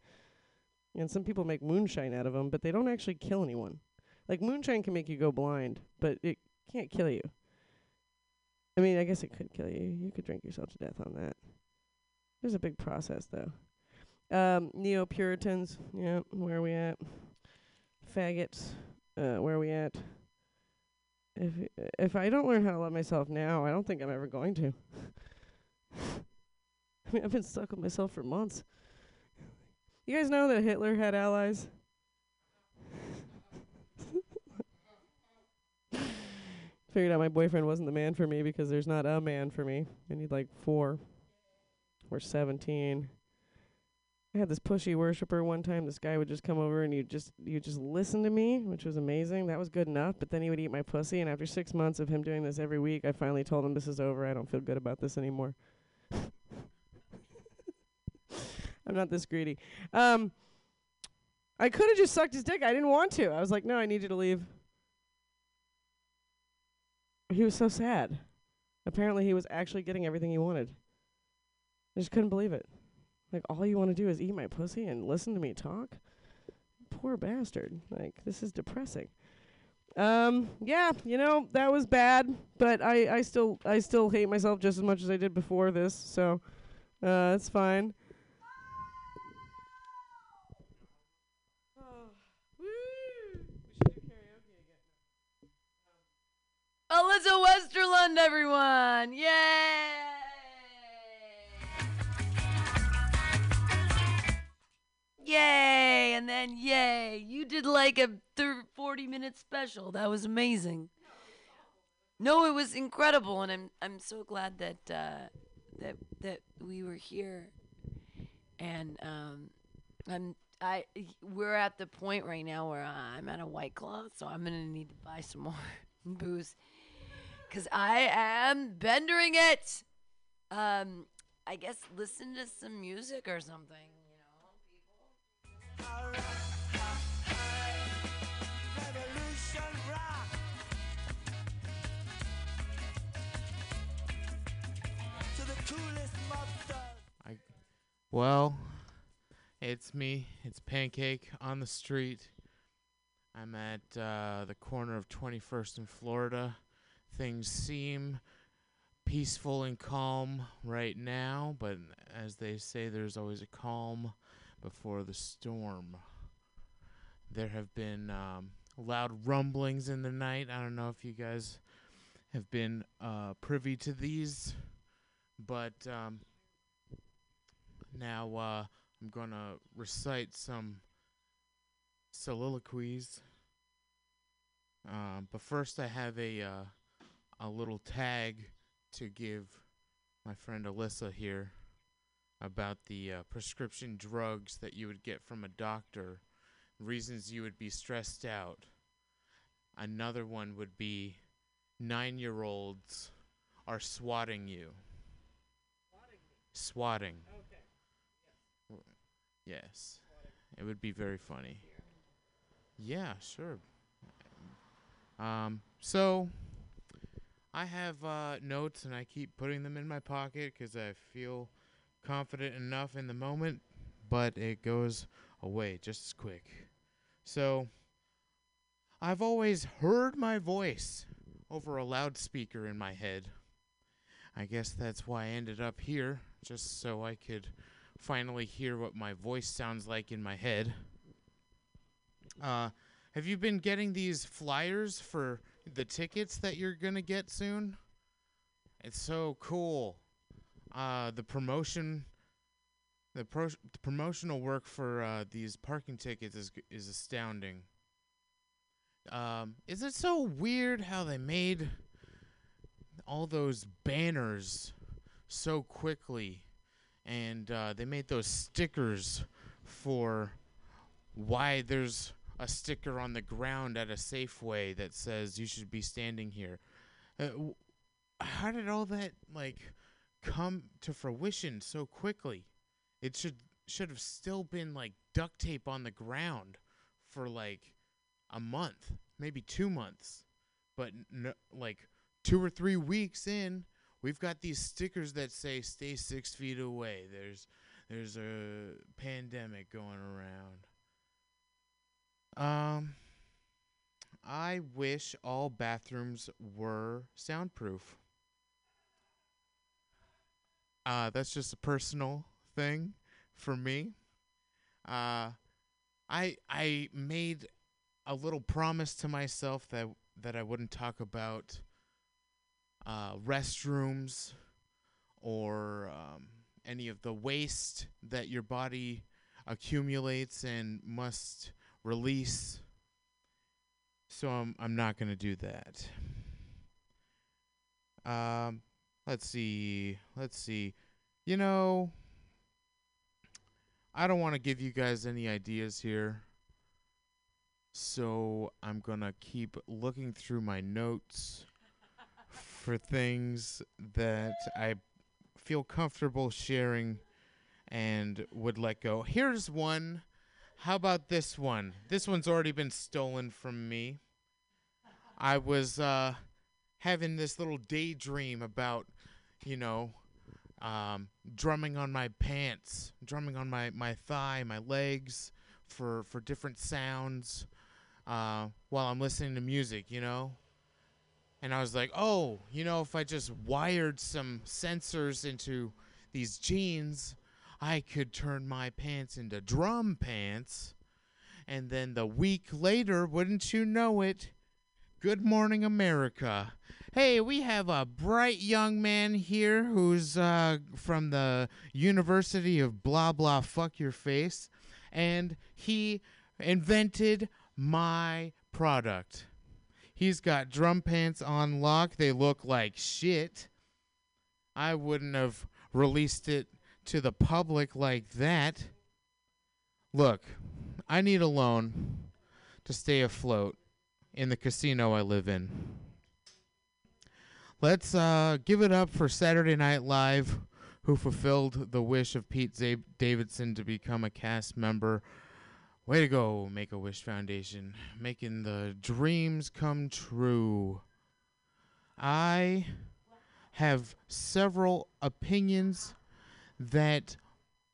And some people make moonshine out of them, but they don't actually kill anyone. Like moonshine can make you go blind, but it can't kill you. I mean, I guess it could kill you. You could drink yourself to death on that. There's a big process though. Um, Neo Puritans, yeah, where are we at? Faggots, uh, where are we at? If if I don't learn how to love myself now, I don't think I'm ever going to. *laughs* I *laughs* mean, I've been stuck with myself for months. You guys know that Hitler had allies? *laughs* Figured out my boyfriend wasn't the man for me because there's not a man for me. I need like four or 17. I had this pushy worshiper one time. This guy would just come over and you just you just listen to me, which was amazing. That was good enough. But then he would eat my pussy, and after six months of him doing this every week, I finally told him this is over. I don't feel good about this anymore. I'm not this greedy. Um, I could have just sucked his dick. I didn't want to. I was like, no, I need you to leave. He was so sad. Apparently, he was actually getting everything he wanted. I just couldn't believe it. Like, all you want to do is eat my pussy and listen to me talk? Poor bastard. Like, this is depressing. Um, yeah, you know, that was bad, but I, I still I still hate myself just as much as I did before this, so uh it's fine. Alyssa Westerlund, everyone! Yay! Yay! And then yay! You did like a thir- 40 minute special. That was amazing. No, it was incredible, and I'm I'm so glad that uh, that that we were here, and um, I'm I we're at the point right now where I'm at a white claw, so I'm gonna need to buy some more *laughs* booze, cause I am bendering it. Um, I guess listen to some music or something, you know, people. I, well, it's me. It's Pancake on the street. I'm at uh, the corner of 21st and Florida. Things seem peaceful and calm right now, but as they say, there's always a calm before the storm. There have been um, loud rumblings in the night. I don't know if you guys have been uh, privy to these, but um, now uh, I'm going to recite some soliloquies. Uh, but first, I have a uh, a little tag to give my friend Alyssa here about the uh, prescription drugs that you would get from a doctor, reasons you would be stressed out. Another one would be nine year olds are swatting you. Swatting. W- Yes. It would be very funny. Yeah, sure. Um, so I have uh, notes and I keep putting them in my pocket because I feel confident enough in the moment, but it goes away just as quick. So I've always heard my voice over a loudspeaker in my head. I guess that's why I ended up here, just so I could finally hear what my voice sounds like in my head. Uh, have you been getting these flyers for the tickets that you're gonna get soon? It's so cool. Uh, the promotion, the, pro- the promotional work for uh, these parking tickets is is astounding. Um, is it so weird how they made all those banners so quickly, and uh, they made those stickers for why there's a sticker on the ground at a Safeway that says you should be standing here. Uh, how did all that like come to fruition so quickly? It should should have still been like duct tape on the ground for like a month, maybe 2 months. But like 2 or 3 weeks in, we've got these stickers that say stay 6 feet away. There's there's a pandemic going around. Um I wish all bathrooms were soundproof. Uh, that's just a personal thing for me. Uh, I I made a little promise to myself that that I wouldn't talk about uh, restrooms or um, any of the waste that your body accumulates and must release. So I'm I'm not gonna do that. Um, let's see. Let's see. You know, I don't want to give you guys any ideas here. So I'm gonna keep looking through my notes for things that I feel comfortable sharing and would let go. Here's one. How about this one? This one's already been stolen from me. I was uh, having this little daydream about, you know, um, drumming on my pants, drumming on my, my thigh, my legs for, for different sounds uh, while I'm listening to music, you know? And I was like, oh, you know, if I just wired some sensors into these jeans, I could turn my pants into drum pants. And then the week later, wouldn't you know it? Good morning, America. Hey, we have a bright young man here who's uh, from the University of blah blah fuck your face, and he invented my product. He's got drum pants on lock. They look like shit. I wouldn't have released it to the public like that. Look, I need a loan to stay afloat in the casino I live in. Let's uh, give it up for Saturday Night Live, who fulfilled the wish of Pete Zab- Davidson to become a cast member. Way to go, Make a Wish Foundation, making the dreams come true. I have several opinions that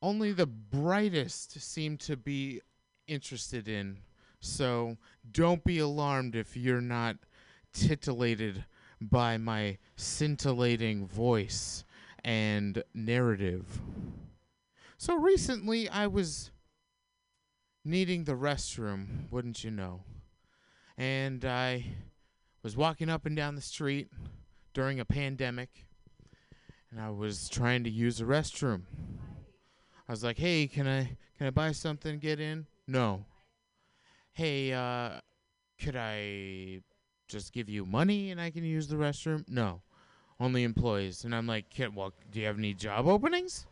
only the brightest seem to be interested in. So don't be alarmed if you're not titillated by my scintillating voice and narrative. So recently I was needing the restroom, wouldn't you know? And I was walking up and down the street during a pandemic and I was trying to use a restroom. I was like, "Hey, can I can I buy something get in?" No. Hey, uh could I just give you money and I can use the restroom? No. Only employees. And I'm like, "Kid, well, do you have any job openings?"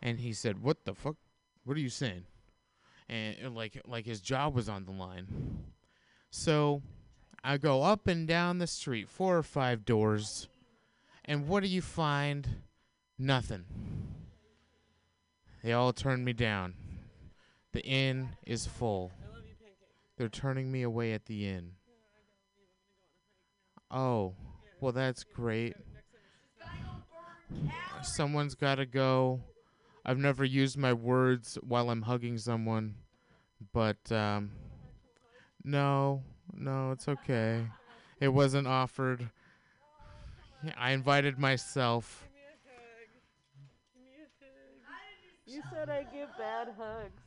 And he said, "What the fuck? What are you saying?" And like like his job was on the line. So, I go up and down the street, four or five doors, and what do you find? Nothing. They all turned me down. The inn is full. They're turning me away at the inn. Oh, well, that's great. Someone's got to go. I've never used my words while I'm hugging someone, but um, no, no, it's okay. It wasn't offered. I invited myself. You said I give bad hugs.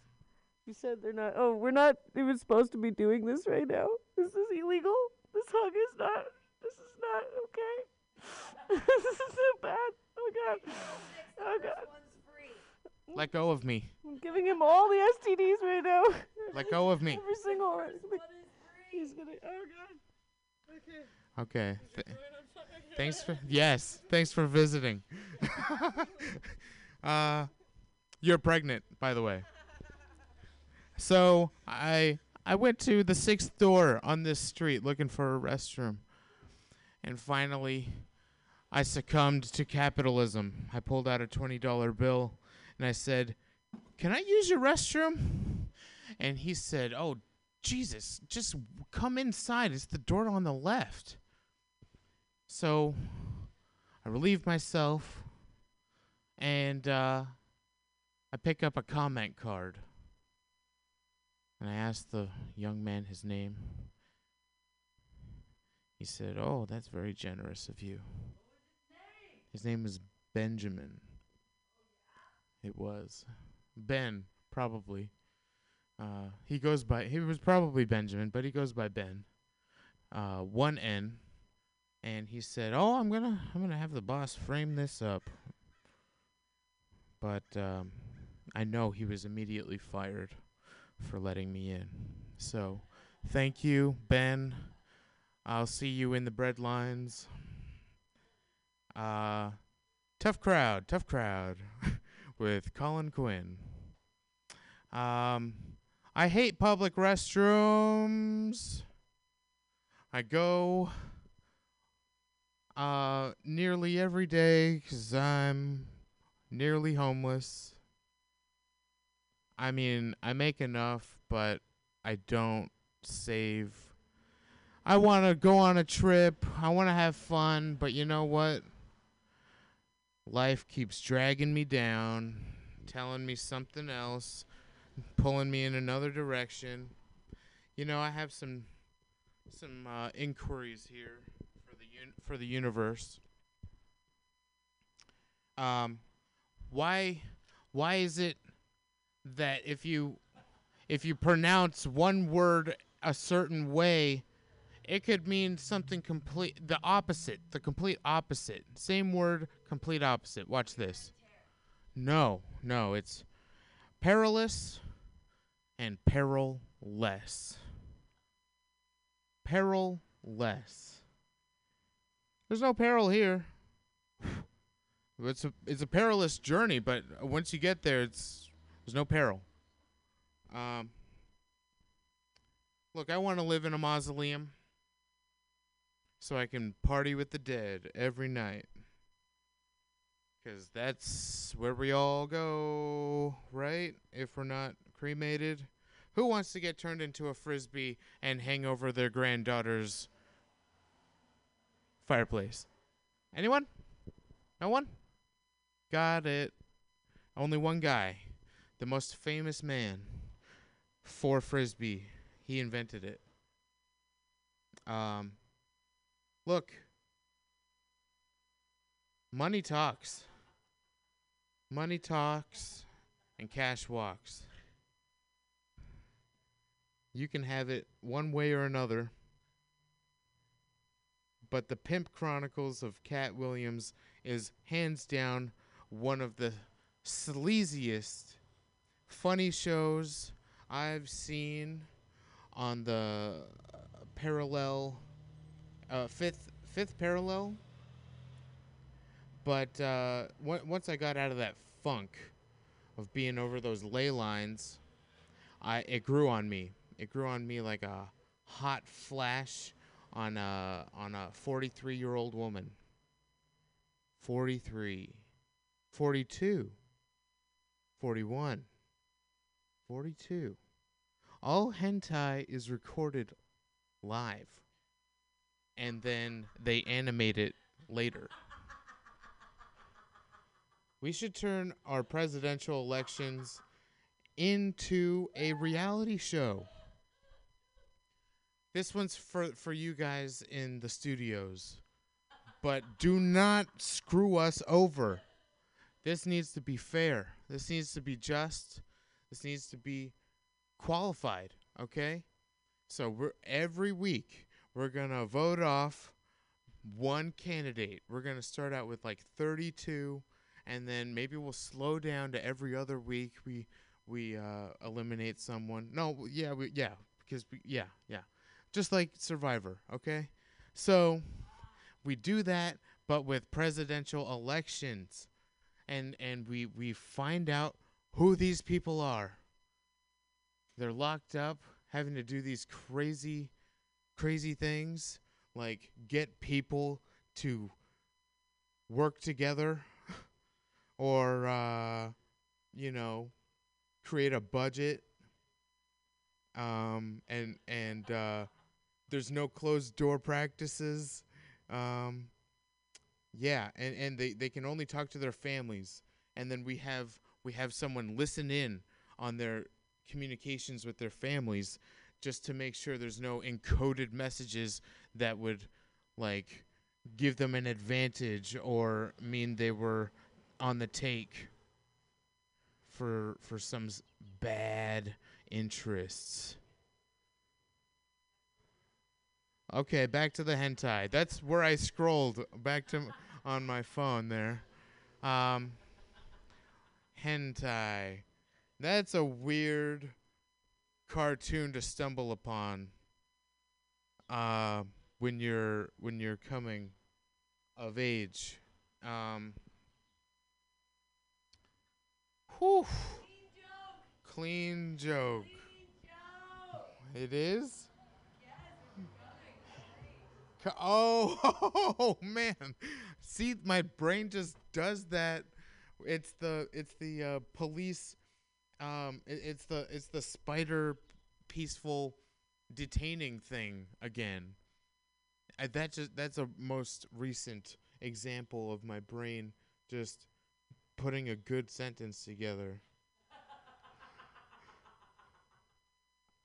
You said they're not. Oh, we're not even supposed to be doing this right now. This is illegal. This hug is not. This is not okay. *laughs* this is so bad. Oh god. Oh god. Let go of me. I'm giving him all the STDs right now. Let go of me. *laughs* Every single one. He's gonna. Oh god. Okay. Okay. Th- thanks for yes. Thanks for visiting. *laughs* uh, you're pregnant, by the way. So I I went to the sixth door on this street looking for a restroom, and finally, I succumbed to capitalism. I pulled out a twenty dollar bill, and I said, "Can I use your restroom?" And he said, "Oh, Jesus, just come inside. It's the door on the left." So I relieve myself and uh, I pick up a comment card. And I ask the young man his name. He said, Oh, that's very generous of you. His name is Benjamin. It was. Ben, probably. Uh, he goes by, he was probably Benjamin, but he goes by Ben. Uh, one N and he said, "Oh, I'm gonna I'm gonna have the boss frame this up." But um, I know he was immediately fired for letting me in. So, thank you, Ben. I'll see you in the bread lines. Uh, tough crowd, tough crowd, *laughs* with Colin Quinn. Um, I hate public restrooms. I go uh, nearly every day 'cause I'm nearly homeless. I mean, I make enough, but I don't save. I want to go on a trip. I want to have fun, but you know what? Life keeps dragging me down, telling me something else, pulling me in another direction. You know, I have some some uh, inquiries here for the universe. Um, why why is it that if you if you pronounce one word a certain way, it could mean something complete the opposite, the complete opposite. Same word, complete opposite. Watch this. No, no, it's perilous and peril-less. Peril-less. There's no peril here. *sighs* It's a it's a perilous journey, but once you get there, it's there's no peril. Um, look, I want to live in a mausoleum so I can party with the dead every night. Cause that's where we all go, right? If we're not cremated, who wants to get turned into a frisbee and hang over their granddaughter's fireplace? Anyone? No one? Got it. Only one guy. The most famous man for frisbee. He invented it. Um look. Money talks. Money talks and cash walks. You can have it one way or another. But the Pimp Chronicles of Katt Williams is hands down one of the sleaziest funny shows I've seen on the uh, parallel uh, fifth fifth parallel. But uh, on- once I got out of that funk of being over those ley lines, I it grew on me. It grew on me like a hot flash on a on a 43 year old woman. 43, 42, 41, 42. All hentai is recorded live, and then they animate it later. We should turn our presidential elections into a reality show. This one's for for you guys in the studios. But do not screw us over. This needs to be fair. This needs to be just. This needs to be qualified, okay? So we're every week we're going to vote off one candidate. We're going to start out with like 32 and then maybe we'll slow down to every other week we we uh, eliminate someone. No, yeah, we, yeah, because we, yeah, yeah. Just like Survivor, okay? So we do that but with presidential elections. And and we we find out who these people are. They're locked up having to do these crazy crazy things like get people to work together *laughs* or uh you know create a budget um and and uh there's no closed door practices um yeah and and they they can only talk to their families and then we have we have someone listen in on their communications with their families just to make sure there's no encoded messages that would like give them an advantage or mean they were on the take for for some bad interests. Okay, back to the hentai. That's where I scrolled back to m- on my phone there. Um hentai. That's a weird cartoon to stumble upon uh when you're when you're coming of age. Um Whew. Clean joke. It is? Co- Oh, oh *laughs* man. See, my brain just does that. It's the it's the uh, police um it, it's the it's the spider peaceful detaining thing again. Uh, that just that's a most recent example of my brain just putting a good sentence together.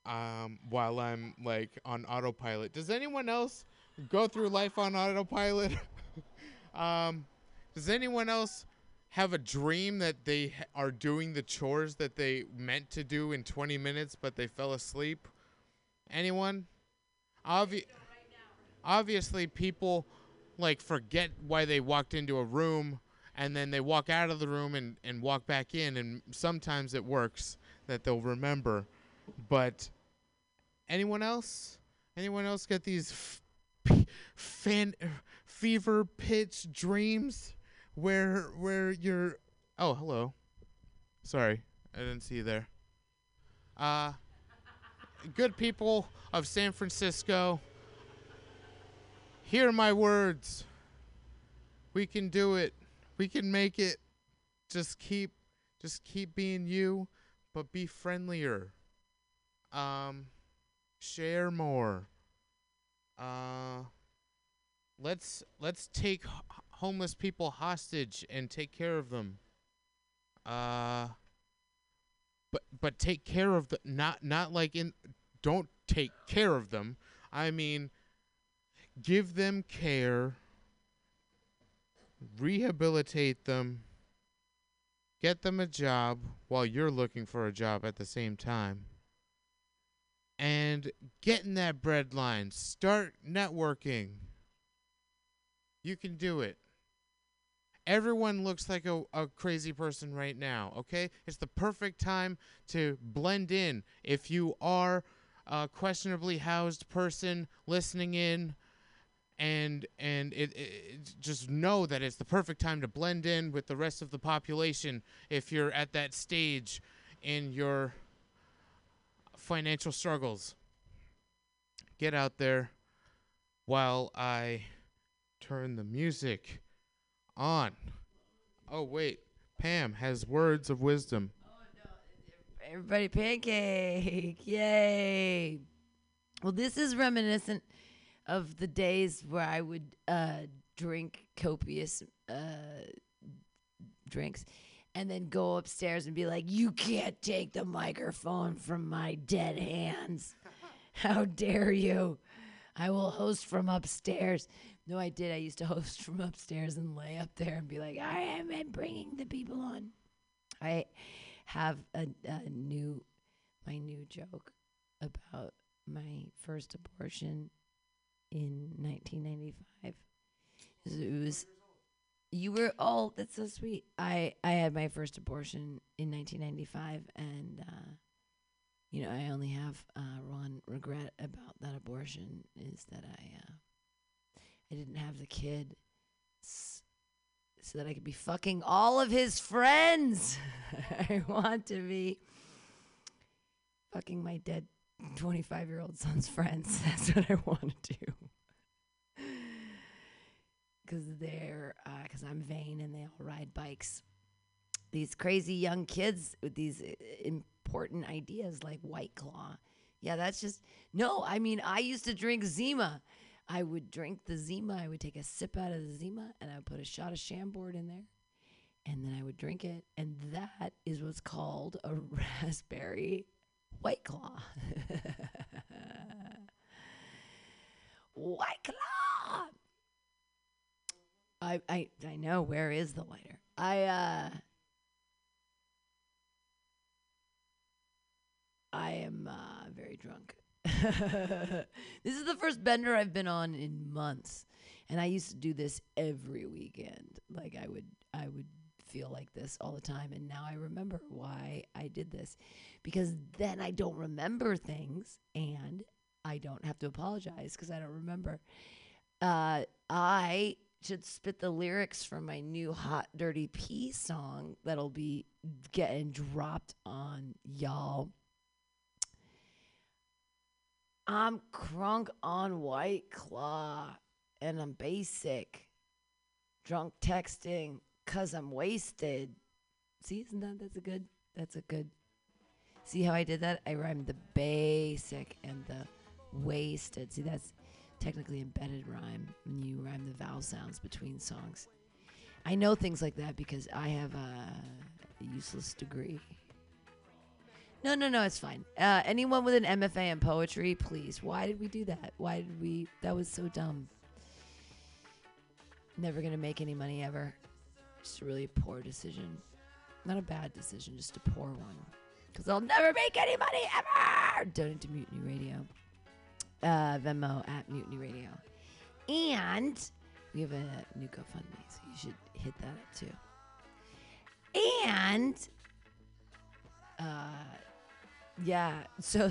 um, while I'm like on autopilot. Does anyone else go through life on autopilot? *laughs* um, does anyone else have a dream that they are doing the chores that they meant to do in 20 minutes, but they fell asleep? Anyone? Obvi- obviously, people like forget why they walked into a room and then they walk out of the room and, and walk back in and sometimes it works that they'll remember but anyone else anyone else get these fan fever pitch dreams where where you're oh hello. Sorry i didn't see you there. Uh good people of san francisco hear my words. We can do it. We can make it. Just keep just keep being you but be friendlier. Um share more uh let's let's take h- homeless people hostage and take care of them. Uh but but take care of the not not like in don't take care of them. I mean give them care rehabilitate them, get them a job while you're looking for a job at the same time, and get in that bread line. Start networking. You can do it. Everyone looks like a, a crazy person right now, okay? It's the perfect time to blend in. If you are a questionably housed person listening in, and and it, it just know that it's the perfect time to blend in with the rest of the population if you're at that stage in your financial struggles. Get out there while i turn the music on. Oh wait. Pam has words of wisdom. Everybody pancake. *laughs* Yay. Well, this is reminiscent of the days where I would uh, drink copious uh, drinks and then go upstairs and be like, You can't take the microphone from my dead hands. How dare you? I will host from upstairs. No, I did. I used to host from upstairs and lay up there and be like, I am bringing the people on. I have a, a new, my new joke about my first abortion in 1995 It was. You were oh, that's so sweet. I I had my first abortion in 1995, and uh, you know I only have uh, one regret about that abortion is that I uh, I didn't have the kid, s- so that I could be fucking all of his friends. *laughs* I want to be fucking my dead 25 year old son's friends. *laughs* That's what I want to do. Because they're, because I'm vain and they all ride bikes. These crazy young kids with these uh, important ideas like White Claw. Yeah, that's just, no, I mean, I used to drink Zima. I would drink the Zima. I would take a sip out of the Zima and I would put a shot of Chambord in there. And then I would drink it. And that is what's called a *laughs* raspberry White Claw. *laughs* White Claw. I I I know where is the lighter. I uh I am uh very drunk. *laughs* this is the first bender I've been on in months. And I used to do this every weekend. Like I would I would feel like this all the time and now I remember why I did this because then I don't remember things and I don't have to apologize because I don't remember. Uh, I should spit the lyrics from my new Hot Dirty P song that'll be getting dropped on y'all. I'm crunk on White Claw and I'm basic. Drunk texting cuz I'm wasted. See, isn't that that's a good that's a good See how I did that? I rhymed the basic and the wasted. See, that's technically embedded rhyme when you rhyme the vowel sounds between songs. I know things like that because I have a useless degree. No, no, no, it's fine. Uh, anyone with an MFA in poetry, please. Why did we do that? Why did we? That was so dumb. Never gonna make any money ever. Just a really poor decision. Not a bad decision, just a poor one because I'll never make any money ever. Donate to Mutiny Radio. Uh, Venmo at Mutiny Radio. And we have a new GoFundMe, so you should hit that up too. And, uh, yeah, so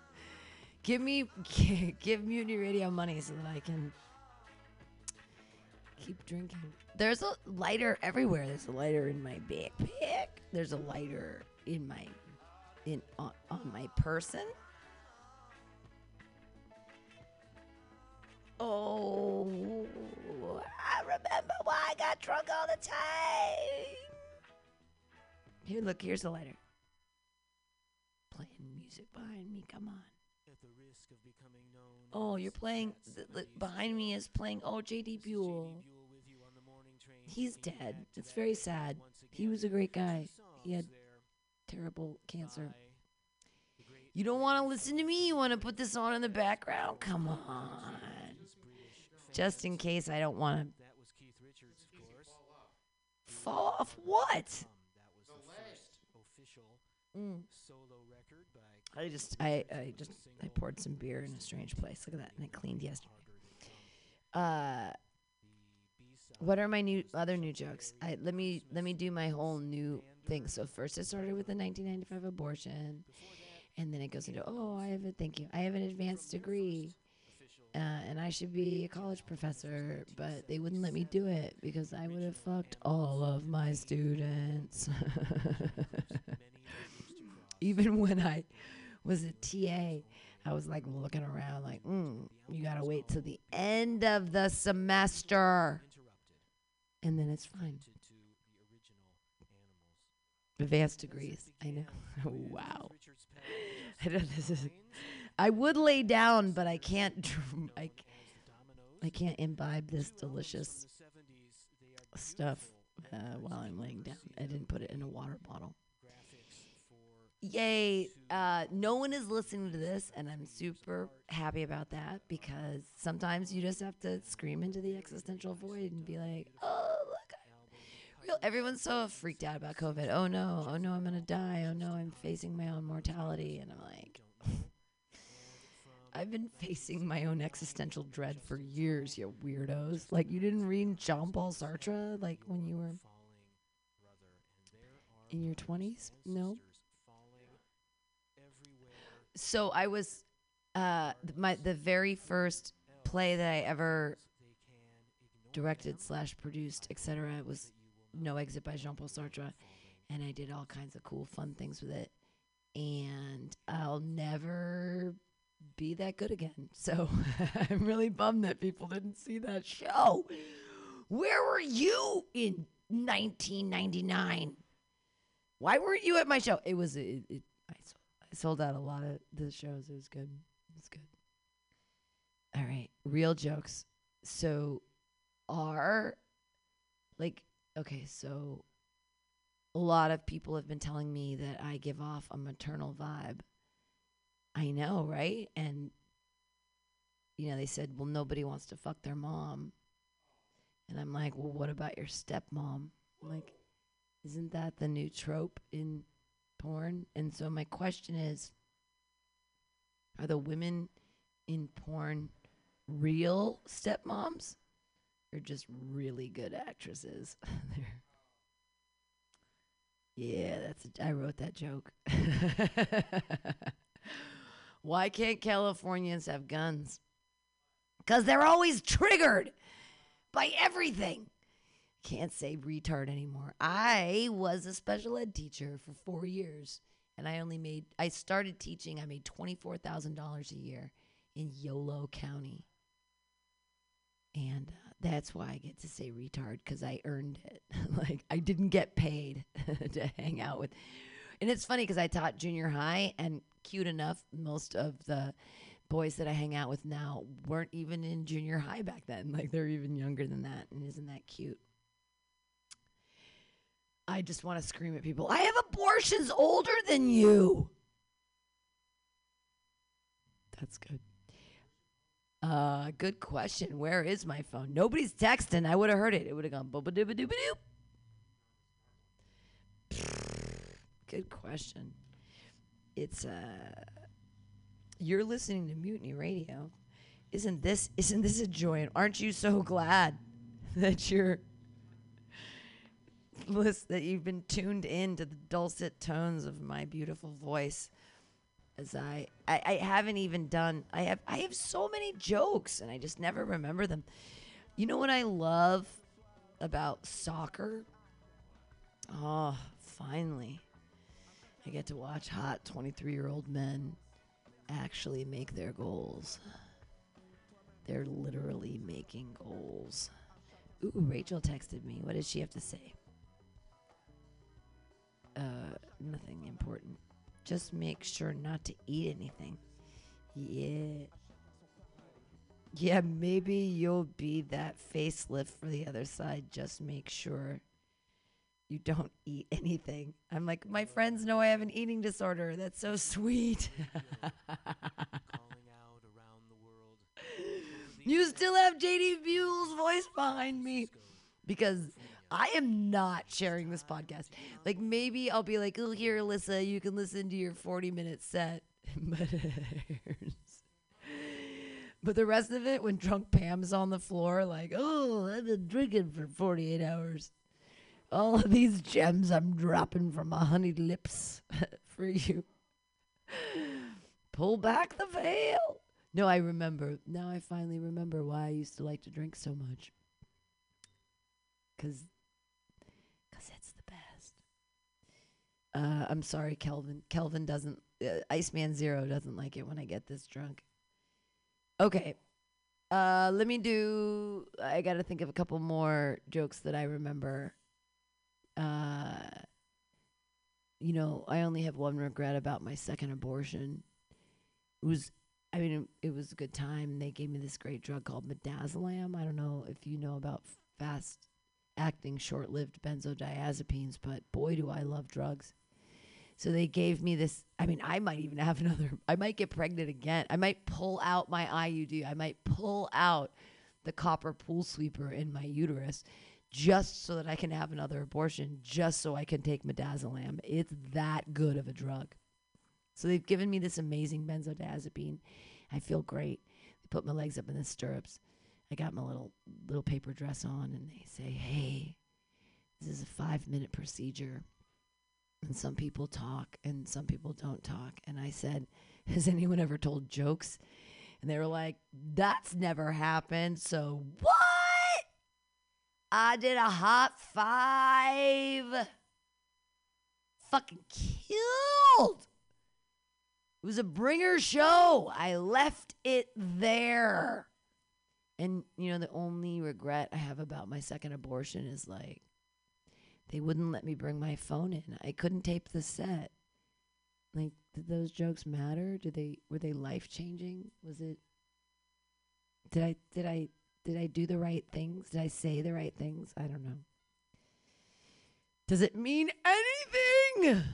*laughs* give me, *laughs* give Mutiny Radio money so that I can keep drinking. There's a lighter everywhere. There's a lighter in my backpack. There's a lighter in my in on, on my person. Oh, I remember why I got drunk all the time. Here, look, here's the lighter. Playing music behind me, come on. At the risk of becoming known Oh, you're playing. Pat th- th- behind me is playing. Oh, J.D. this is J.D. Buell. Buell with you on the morning train, He's dead. It's very sad. He was a great guy. He had terrible cancer. by the great You don't want to listen to me. You want to put this on in the background? Come on. British Just in case I don't want to That was Keith Richards, of course. fall off. What? Um, that was the first official Mm. solo record by I just, I, I just, I poured some beer in a strange place. Look at that, and it cleaned yesterday. Uh, what are my new other new jokes? I let me let me do my whole new thing. So first, it started with the 1995 abortion, and then it goes into oh, I have a thank you. I have an advanced degree, uh, and I should be a college professor, but they wouldn't let me do it because I would have fucked all of my students. *laughs* Even when I was a TA, I was like looking around, like, mm, you gotta wait till the end of the semester, and then it's fine. Advanced degrees, I know. *laughs* wow. *laughs* I know this is. I would lay down, but I can't. *laughs* I, I, can't imbibe this delicious stuff uh, while I'm laying down. I didn't put it in a water bottle. Yay! Uh, no one is listening to this, and I'm super happy about that because sometimes you just have to scream into the existential void and be like, "Oh, look!" Everyone's so freaked out about COVID. Oh no! Oh no! I'm gonna die! Oh no! I'm facing my own mortality, and I'm like, I've been facing my own existential dread for years, you weirdos. Like you didn't read Jean Paul Sartre like when you were in your 20s? No. So I was uh my the very first play that I ever directed slash produced, etc. was No Exit by Jean Paul Sartre, and I did all kinds of cool, fun things with it. And I'll never be that good again. So *laughs* I'm really bummed that people didn't see that show. Where were you in 1999? Why weren't you at my show? It was it, it, I sold, I sold out a lot of the shows. It was good. It was good. All right, real jokes. So, are like okay, so a lot of people have been telling me that I give off a maternal vibe. I know, right? And you know, they said, "Well, nobody wants to fuck their mom." And I'm like, "Well, what about your stepmom?" I'm like, isn't that the new trope in porn? And so my question is are the women in porn real stepmoms or just really good actresses? *laughs* Yeah, that's a, I wrote that joke. *laughs* Why can't Californians have guns? Cuz they're always triggered by everything can't say retard anymore. I was a special ed teacher for four years, and I only made. I started teaching. I made twenty four thousand dollars a year in Yolo County, and uh, that's why I get to say retard because I earned it. *laughs* like I didn't get paid *laughs* to hang out with. And it's funny because I taught junior high, and cute enough, most of the boys that I hang out with now weren't even in junior high back then. *laughs* Like they're even younger than that, and isn't that cute? I just want to scream at people. I have abortions older than you. That's good. Uh, good question. Where is my phone? Nobody's texting. I would have heard it. It would have gone booba dooba dooba doop. Good question. It's uh you're listening to Mutiny Radio. Isn't this isn't this a joy? And aren't you so glad *laughs* that you're list that you've been tuned in to the dulcet tones of my beautiful voice as I, I I haven't even done I have I have so many jokes and I just never remember them. You know what I love about soccer? Oh, finally. I get to watch hot 23-year-old men actually make their goals. They're literally making goals. Ooh, Rachel texted me. What does she have to say? uh, nothing important. Just make sure not to eat anything. Yeah. Yeah, maybe you'll be that facelift for the other side. Just make sure you don't eat anything. I'm like, my friends know I have an eating disorder. That's so sweet. calling out around the world. you still have JD Buell's voice behind me because I am not sharing this podcast. Like maybe I'll be like, "Oh, here, Alyssa, you can listen to your 40 minute set." *laughs* but *laughs* but the rest of it, when drunk Pam's on the floor, like, "Oh, I've been drinking for 48 hours. All of these gems I'm dropping from my honeyed lips *laughs* for you." Pull back the veil. No, I remember. Now I finally remember why I used to like to drink so much. Cause, cause it's the best. Uh, I'm sorry, Kelvin. Kelvin doesn't. Uh, Iceman Zero doesn't like it when I get this drunk. Okay. Uh, let me do. I got to think of a couple more jokes that I remember. Uh, you know, I only have one regret about my second abortion. It was, I mean, it, it was a good time. They gave me this great drug called midazolam. I don't know if you know about fast acting, short lived benzodiazepines, but boy, do I love drugs. So they gave me this. I mean, I might even have *laughs* another. I might get pregnant again. I might pull out my IUD. I might pull out the copper pool sweeper in my uterus just so that I can have another abortion, just so I can take midazolam. It's that good of a drug. So they've given me this amazing benzodiazepine. I feel great. They put my legs up in the stirrups. I got my little little paper dress on, and they say, "Hey, this is a five minute procedure." And some people talk, and some people don't talk. And I said, *laughs* "Has anyone ever told jokes?" And they were like, "That's never happened." So what? I did a hot five. Fucking killed. It was a bringer show. I left it there. And, you know, the only regret I have about my second abortion is like, they wouldn't let me bring my phone in. I couldn't tape the set. Like, did those jokes matter? Did they were they life changing? Was it did I did I did I do the right things? Did I say the right things? I don't know. Does it mean anything?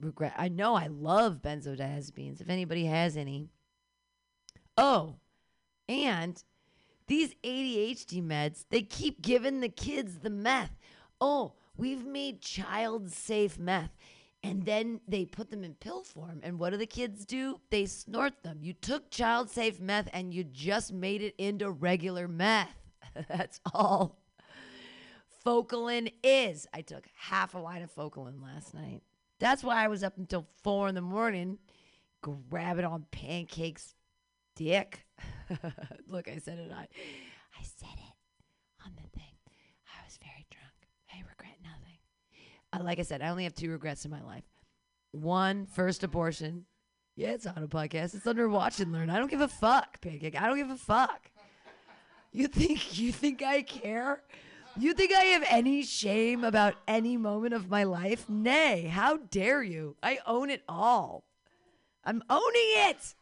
Regret. I know I love benzodiazepines. If anybody has any. Oh, and these ADHD meds, they keep giving the kids the meth. Oh, we've made child safe meth. And then they put them in pill form. And what do the kids do? They snort them. You took child safe meth and you just made it into regular meth. *laughs* That's all Focalin is. I took half a line of Focalin last night. That's why I was up until four in the morning, grabbing on pancakes, dick. *laughs* Look, I said it. I, I said it on the thing. I was very drunk. I regret nothing. Uh, like I said, I only have two regrets in my life. One, first abortion. Yeah, it's on a podcast. It's under Watch and Learn. I don't give a fuck, pancake. I don't give a fuck. You think you think I care? You think I have any shame about any moment of my life? Nay, how dare you? I own it all. I'm owning it.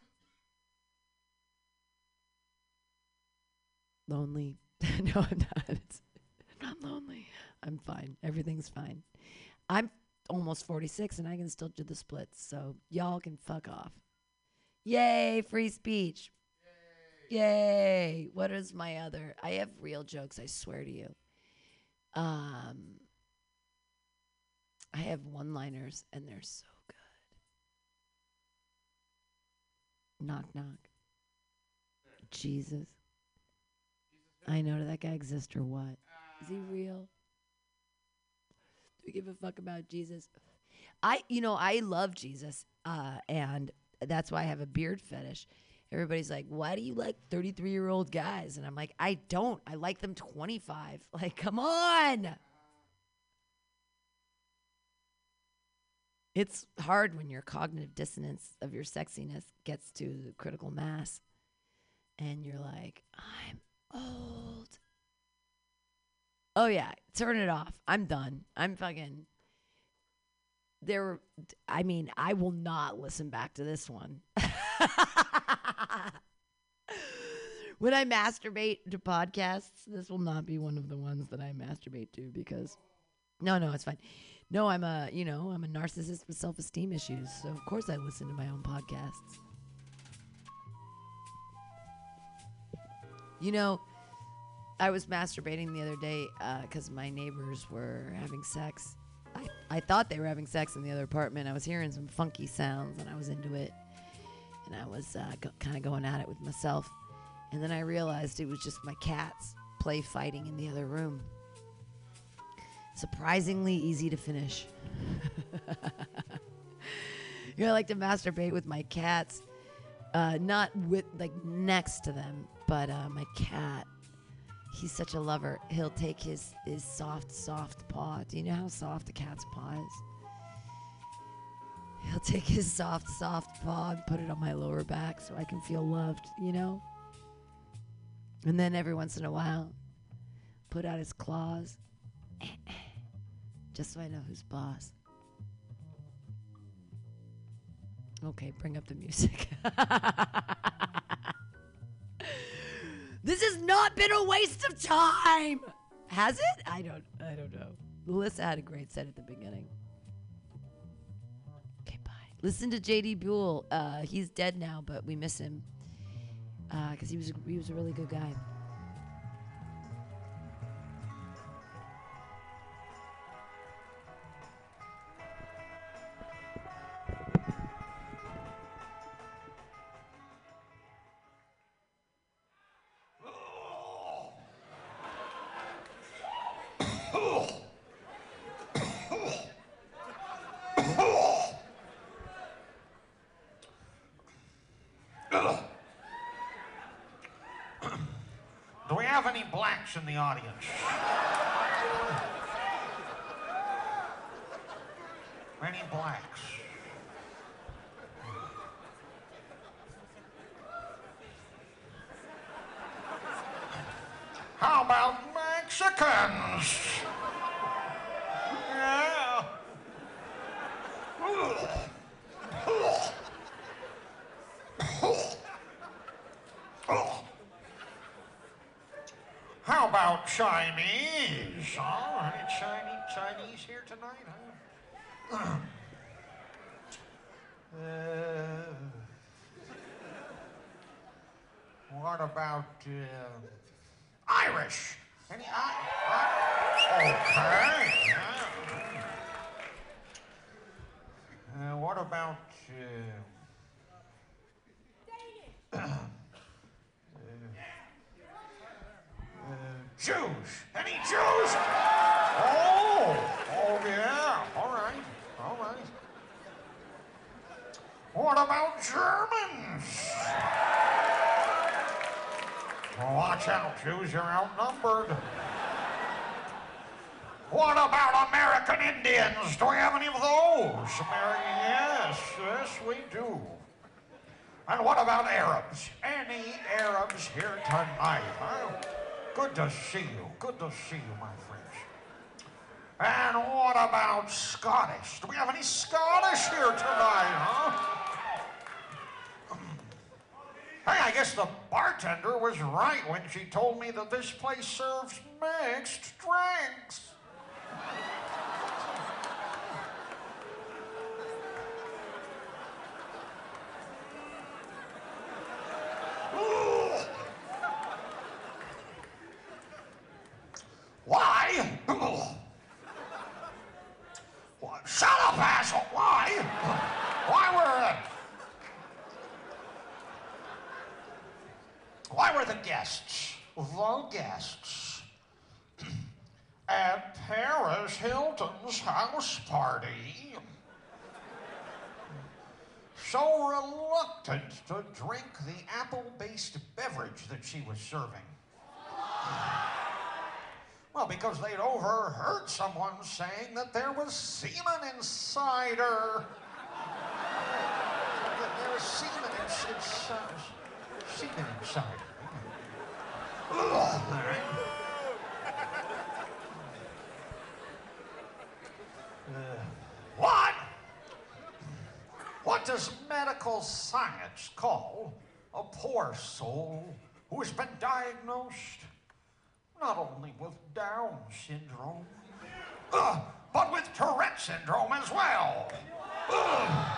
Lonely. *laughs* no, I'm not. It's, *laughs* I'm not lonely. I'm fine. Everything's fine. I'm almost 46 and I can still do the splits, so y'all can fuck off. Yay, free speech. Yay. Yay. What is my other? I have real jokes, I swear to you. Um, I have one liners and they're so good. Knock, knock. Jesus. I know, that guy exist or what? Is he real? Do give a fuck about Jesus? I, you know, I love Jesus, uh, and that's why I have a beard fetish. Everybody's like, why do you like 33 year old guys? And I'm like, I don't. I like them 25. *laughs* Like, come on. It's hard when your cognitive dissonance of your sexiness gets to critical mass and you're like, I'm old. Oh, yeah. Turn it off. I'm done. I'm fucking. There, I mean, I will not listen back to this one. *laughs* when I masturbate to podcasts, this will not be one of the ones that I masturbate to because no, no, it's fine. No, I'm a, you know, I'm a narcissist with self-esteem issues. So of course I listen to my own podcasts. You know, I was masturbating the other day because my neighbors were having sex. I, I thought they were having sex in the other apartment. I was hearing some funky sounds and I was into it and I was uh, go- kind of going at it with myself. And then I realized it was just my cats play fighting in the other room. Surprisingly easy to finish. *laughs* you know, I like to masturbate with my cats, uh, not with like next to them, but uh, my cat. He's such a lover. He'll take his his soft, soft paw. Do you know how soft a cat's paw is? He'll *laughs* take his soft, soft paw and put it on my lower back so I can feel loved, you know? And then every once in a while, put out his claws, *clears throat* just so I know who's boss. Okay, bring up the music. *laughs* this has not been a waste of time. Has it? I don't I don't know. Melissa had a great set at the beginning. Okay, bye. Listen to JD Buell. Uh, he's dead now, but we miss him because he was he was a really good guy. In the audience? Any blacks? How about Mexicans? Yeah. How about Chinese? Oh, any Chinese Chinese here tonight, huh? Uh, what about uh, Irish? Any I, I, okay. yeah. Uh, what about uh, uh, Jews? Any Jews? Oh, oh yeah. All right, all right. What about Germans? Well, watch out, Jews, you're outnumbered. What about American Indians? Do we have any of those? Yes, yes, we do. And what about Arabs? Any Arabs here tonight? Huh? Good to see you. Good to see you, my friends. And what about Scottish? Do we have any Scottish here tonight, huh? Hmm. Hey, I guess the bartender was right when she told me that this place serves mixed drinks. Ooh. Why? What? Shut up, asshole! Why? Why were why were the guests, the guests, at Paris Hilton's house party so reluctant to drink the apple-based beverage that she was serving? Well, because they'd overheard someone saying that there was semen inside her. There was semen in- inside. Her. Ugh, *laughs* all right. Uh, what? What does medical science call a poor soul who has been diagnosed not only with Down syndrome, uh, *laughs* but with Tourette syndrome as well. *clears throat*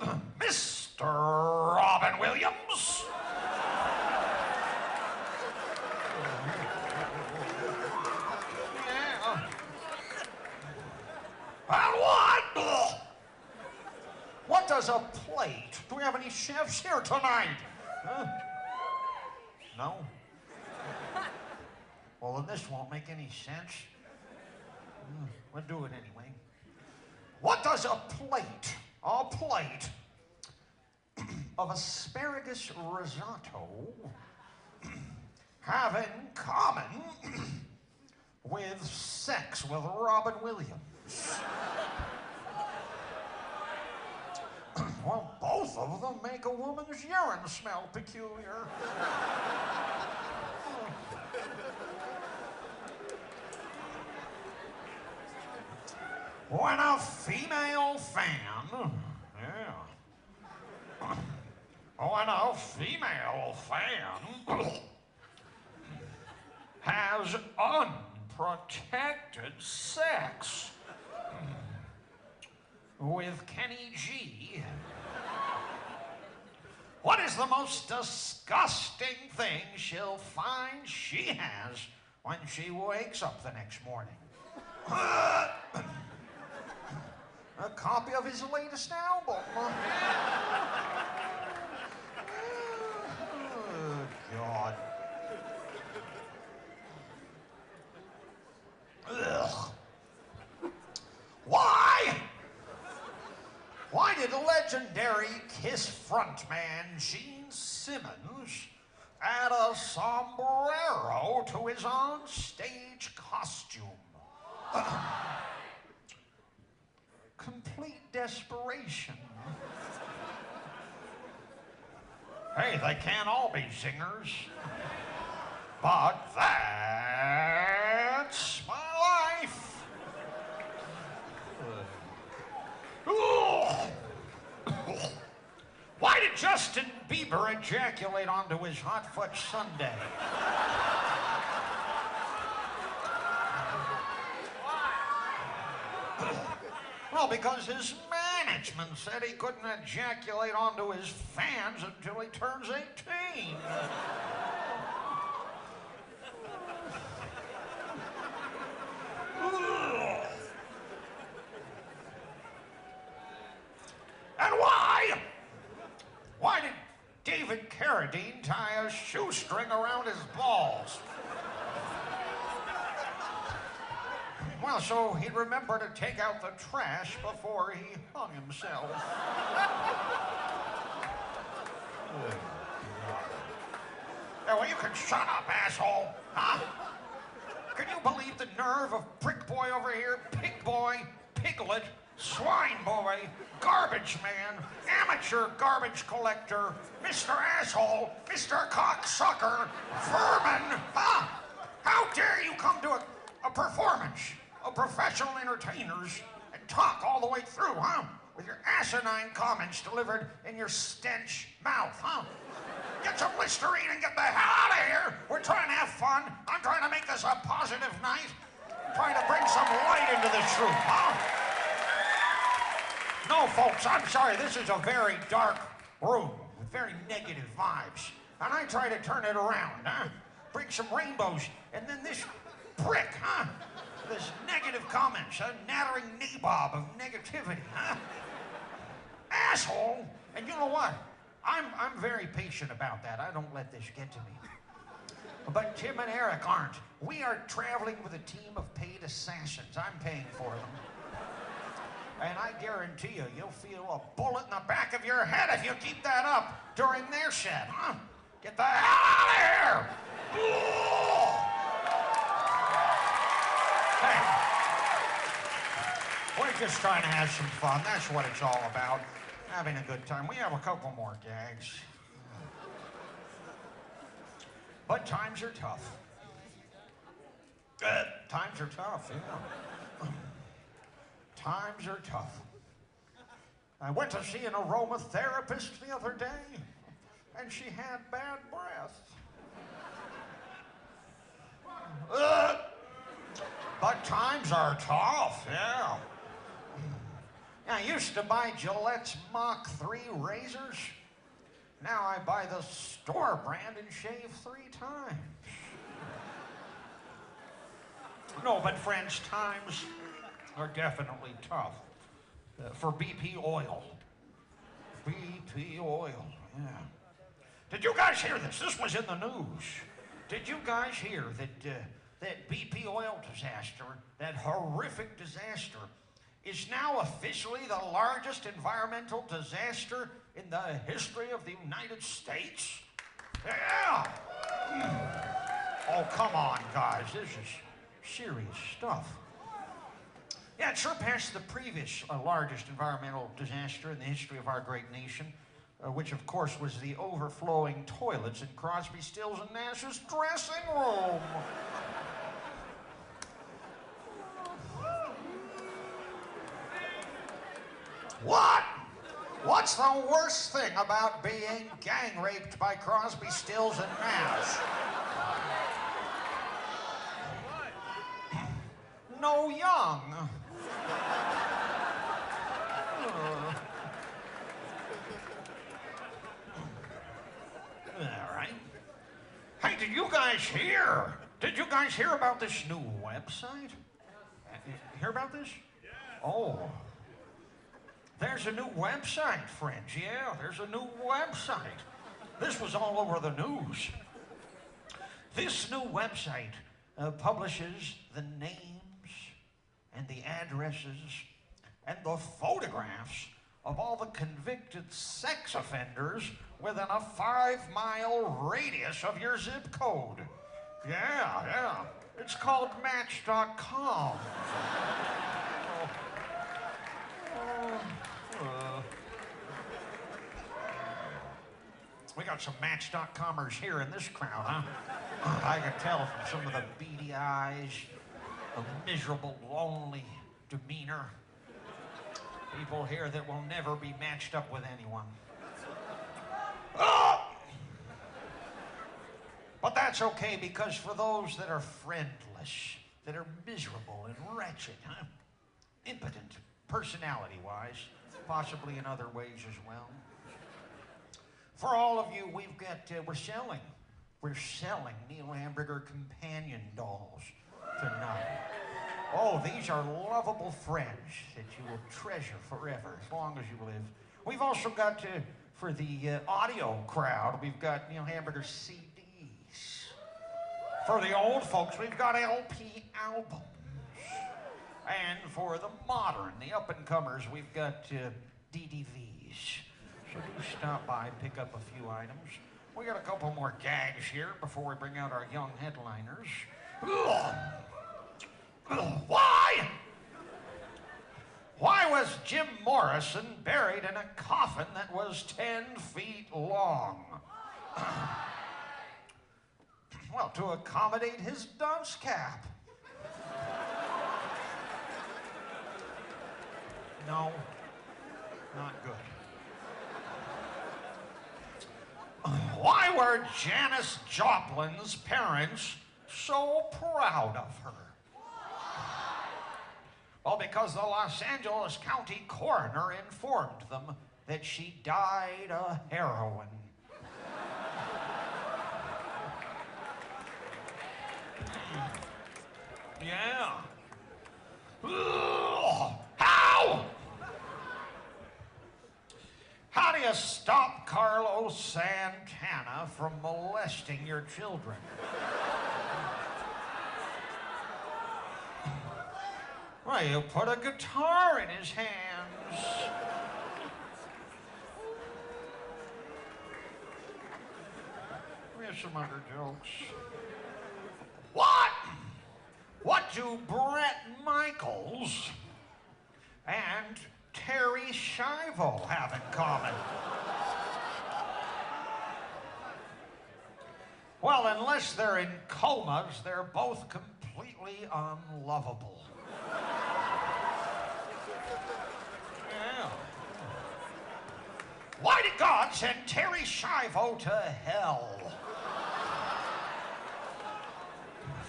Uh, uh, Mr. Robin Williams. Yeah. And what? What does a plate? Do we have any chefs here tonight? Huh? No? Well, then this won't make any sense. Hmm, We'll do it anyway. What does a plate, a plate of asparagus risotto have in common with sex with Robin Williams? well, both of them make a woman's urine smell peculiar. When a female fan, Oh, when a female fan has unprotected sex with Kenny G, what is the most disgusting thing she'll find she has when she wakes up the next morning? A copy of his latest album. *laughs* Oh, God. Ugh. Why? Why did legendary Kiss frontman Gene Simmons add a sombrero to his on-stage costume. *clears throat* Complete desperation. hey, they can't all be singers. But that's my life. Why did Justin Bieber ejaculate onto his hot fudge sundae? Well, because his management said he couldn't ejaculate onto his fans until he turns 18. And why? Why did David Carradine tie a shoestring around his balls? Well, so he'd remember to take out the trash before he hung himself. *laughs* Yeah, well, you can shut up, asshole. Huh? Can you believe the nerve of Prick Boy over here, Pig Boy, Piglet, Swine Boy, Garbage Man, Amateur Garbage Collector, Mr. Asshole, Mr. Cocksucker, Vermin? Huh? How dare you come to a, a performance of professional entertainers and talk all the way through, huh? With your asinine comments delivered in your stench mouth, huh? Get some Listerine and get the hell out of here. We're trying to have fun. I'm trying to make this a positive night. I'm trying to bring some light into this room, huh? No, folks, I'm sorry. This is a very dark room with very negative vibes. And I try to turn it around, huh? Bring some rainbows. And then this prick, huh? This negative comments, a nattering nabob of negativity, huh? Asshole. And you know what? I'm, I'm very patient about that. I don't let this get to me. But Tim and Eric aren't. We are traveling with a team of paid assassins. I'm paying for them. And I guarantee you, you'll feel a bullet in the back of your head if you keep that up during their set, huh? Get the hell out of here! Hey, we're just trying to have some fun. That's what it's all about. Having a good time. We have a couple more gags. But times are tough. Uh, times are tough, yeah. Times are tough. I went to see an aromatherapist the other day, and she had bad breath. Uh, but times are tough, yeah. I used to buy Gillette's Mach 3 razors. Now I buy the store brand and shave three times. No, but friends, times are definitely tough. Uh, for BP oil. BP oil, yeah. Did you guys hear this? This was in the news. Did you guys hear that uh, that BP oil disaster, that horrific disaster, is now officially the largest environmental disaster in the history of the United States? Yeah. Oh, come on, guys. This is serious stuff. Yeah, it surpassed the previous uh, largest environmental disaster in the history of our great nation, uh, which, of course, was the overflowing toilets in Crosby, Stills, and Nash's dressing room. What? What's the worst thing about being gang raped by Crosby, Stills, and Nash? No young. All right. Hey, did you guys hear? Did you guys hear about this new website? Uh, Hear about this? Oh. There's a new website, friends. Yeah, there's a new website. This was all over the news. This new website uh, publishes the names and the addresses and the photographs of all the convicted sex offenders within a five mile radius of your zip code. Yeah, yeah. It's called Match.com. Uh, *laughs* we got some Match.comers here in this crowd, huh? I can tell from some of the beady eyes, the miserable, lonely demeanor. People here that will never be matched up with anyone. Ah! But that's okay because for those that are friendless, that are miserable and wretched, huh? impotent, personality wise, possibly in other ways as well. For all of you, we've got, uh, we're selling. We're selling Neil Hamburger companion dolls tonight. Oh, these are lovable friends that you will treasure forever, as long as you live. We've also got, uh, for the uh, audio crowd, we've got Neil Hamburger CDs. For the old folks, we've got LP albums. And for the modern, the up and comers, we've got uh, DDVs. So do stop by, pick up a few items. We got a couple more gags here before we bring out our young headliners. Why? Why was Jim Morrison buried in a coffin that was 10 feet long? *clears throat* well, to accommodate his dunce cap. No, not good. Why were Janis Joplin's parents so proud of her? Well, because the Los Angeles County coroner informed them that she died of heroin. yeah. Ugh. How? How do you stop Carlos Santana from molesting your children? Well, you put a guitar in his hands. We have some other jokes. What? What do Bret Michaels and Terri Schiavo have in common? Well, unless they're in comas, they're both completely unlovable. Yeah. Why did God send Terri Schiavo to hell?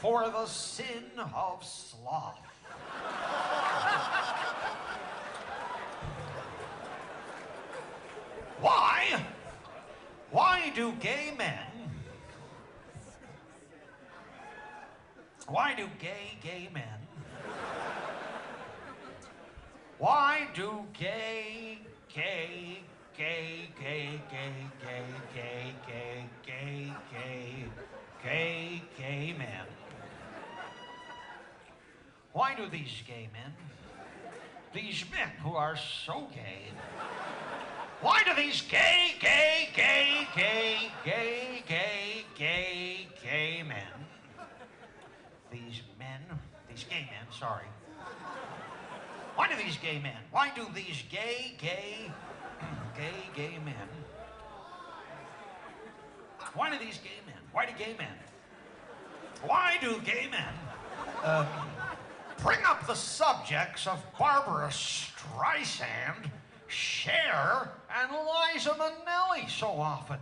For the sin of sloth. Why? Why do gay men? Why do gay, gay men? Why do gay, gay, gay, gay, gay, gay, gay, gay, gay, gay, gay, gay men? Why do these gay men, these men who are so gay, why do these gay, gay, gay, gay, gay, gay, gay, gay men, these men, these gay men, sorry, why do these gay men, why do these gay, gay, *clears throat* gay, gay men, why do these gay men, why do gay men, why do gay men um, bring up the subjects of Barbra Streisand, Cher, and Liza Minnelli so often?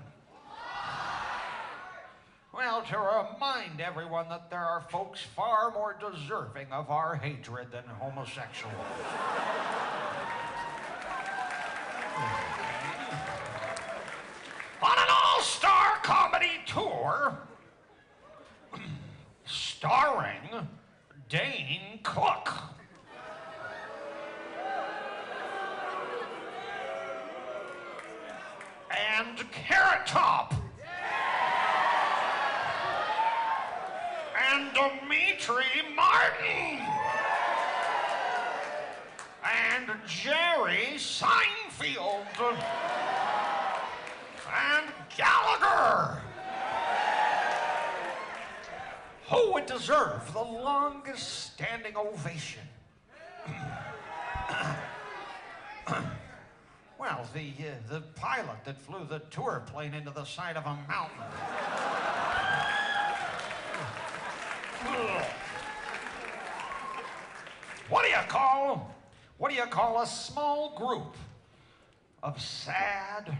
Well, to remind everyone that there are folks far more deserving of our hatred than homosexuals. On an all star comedy tour, *clears throat* starring Dane Cook. And Carrot Top. And Demetri Martin. And Jerry Seinfeld. And Gallagher. Who would deserve the longest standing ovation? Well, the, uh, the pilot that flew the tour plane into the side of a mountain. What do you call, what do you call a small group of sad,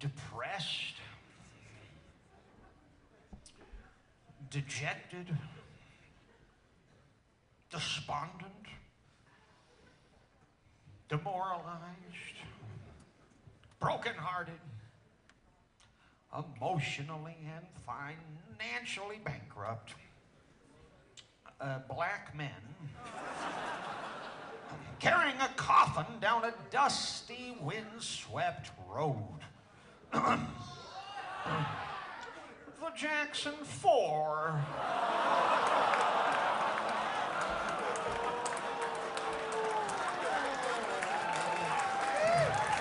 depressed, dejected, despondent, demoralized, brokenhearted, emotionally and financially bankrupt uh, black men carrying a coffin down a dusty, windswept road. *clears throat* the Jackson Four.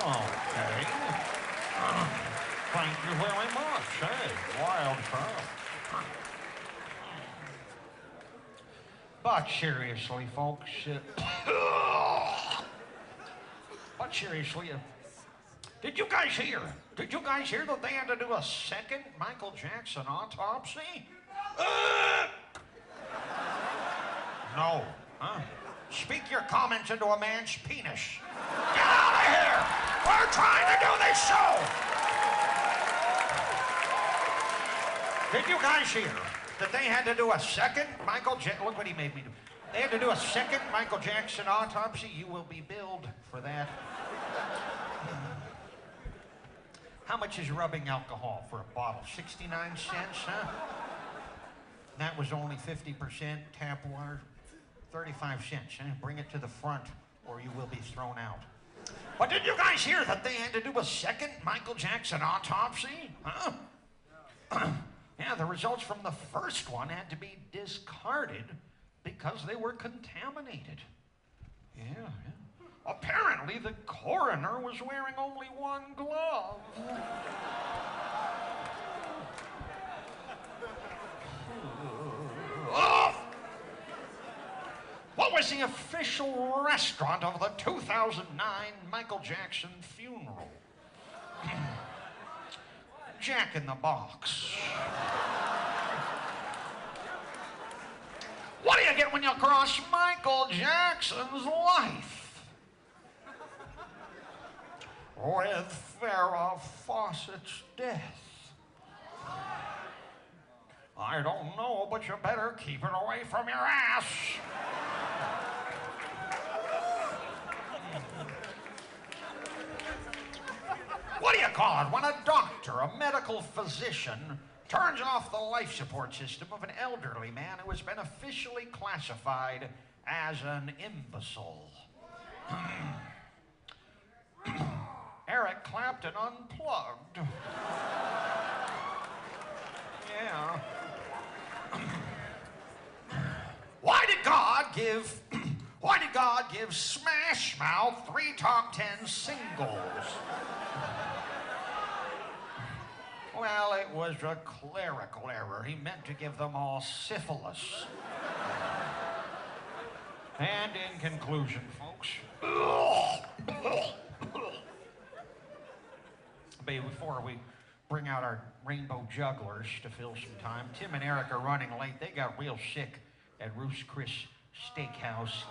Okay. Thank you very much. Hey, wild crowd. But seriously, folks, uh, but seriously, uh, did you guys hear? Did you guys hear that they had to do a second Michael Jackson autopsy? Uh, no. Huh? Speak your comments into a man's penis. Get out of here! We're trying to do this show! Did you guys hear that they had to do a second Michael Jackson? Look what he made me do. They had to do a second Michael Jackson autopsy. You will be billed for that. How much is rubbing alcohol for a bottle? 69 cents, huh? That was only 50% tap water. 35 cents, huh? Bring it to the front or you will be thrown out. But did you guys hear that they had to do a second Michael Jackson autopsy? Huh? *clears throat* yeah, the results from the first one had to be discarded because they were contaminated. Yeah, yeah. Apparently, the coroner was wearing only one glove. Oh! What was the official restaurant of the 2009 Michael Jackson funeral? *clears throat* Jack in the Box. What do you get when you cross Michael Jackson's life? With Farrah Fawcett's death. I don't know, but you better keep it away from your ass. What do you call it when a doctor, a medical physician, turns off the life support system of an elderly man who has been officially classified as an imbecile? Hmm. *clears throat* Eric Clapton unplugged. Yeah. *clears throat* Why did God give *clears throat* why did God give Smash Mouth three top ten singles? Well, it was a clerical error. He meant to give them all syphilis. and in conclusion, folks, before we bring out our rainbow jugglers to fill some time, Tim and Eric are running late. They got real sick at Ruth's Chris Steakhouse.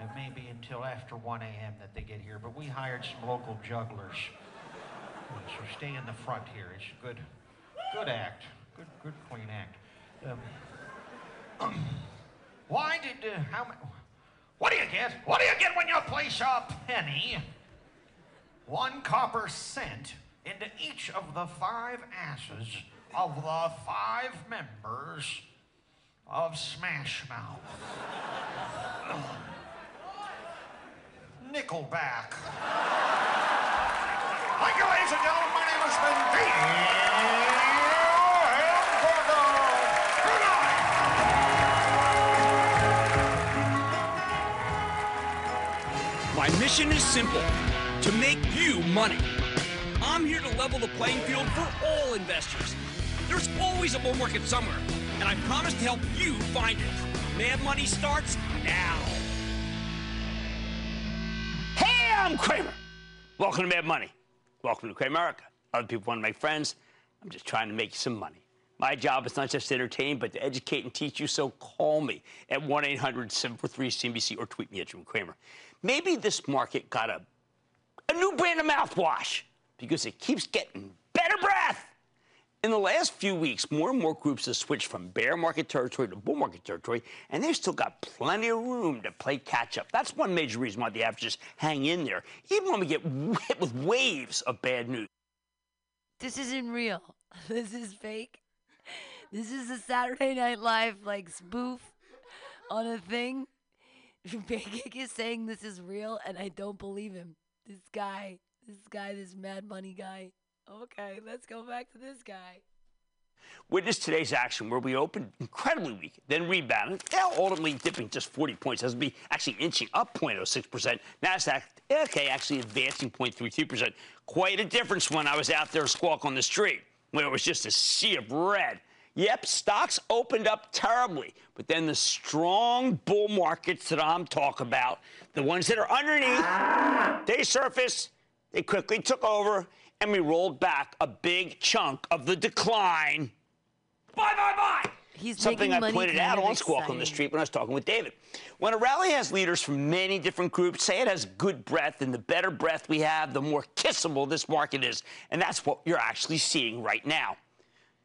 And it may be until after 1 a.m. that they get here, but we hired some local jugglers. So stay in the front here. It's a good, good act. Good, good, clean act. Um, *clears throat* why did, uh, how what do you get? What do you get when you place a penny, one copper cent, into each of the five asses of the five members of Smash Mouth? *clears throat* Nickelback. Thank you, ladies and gentlemen. My name has been Dean Good night. mission is simple to make you money. I'm here to level the playing field for all investors. There's always a bull market somewhere, and I promise to help you find it. Mad Money starts now. Hey, I'm Cramer. Welcome to Mad Money. Welcome to Cramerica. Other people want to make friends. I'm just trying to make you some money. My job is not just to entertain, but to educate and teach you, so call me at 1 800 743 CNBC or tweet me at Jim Cramer. Maybe this market got a, a new brand of mouthwash because it keeps getting better breath. In the last few weeks, more and more groups have switched from bear market territory to bull market territory, and they've still got plenty of room to play catch up. That's one major reason why the averages hang in there, even when we get *laughs* hit with waves of bad news. This isn't real. *laughs* This is fake. This is a Saturday Night Live like spoof on a thing. *laughs* Pancake is saying this is real, and I don't believe him. This guy, this guy, this mad money guy. Okay, let's go back to this guy. Witness today's action where we opened incredibly weak, then rebounded, now ultimately dipping just 40 points. S&P actually inching up 0.06%. NASDAQ, okay, actually advancing 0.32%. Quite a difference when I was out there squawk on the street, where it was just a sea of red. Yep, stocks opened up terribly, but then the strong bull markets that I'm talking about, the ones that are underneath, they surfaced, they quickly took over, and we rolled back a big chunk of the decline. Bye, bye, bye. He's Something I pointed out on Squawk on the. Street when I was talking with David. When a rally has leaders from many different groups, say it has good breath, and the better breath we have, the more kissable this market is. And that's what you're actually seeing right now.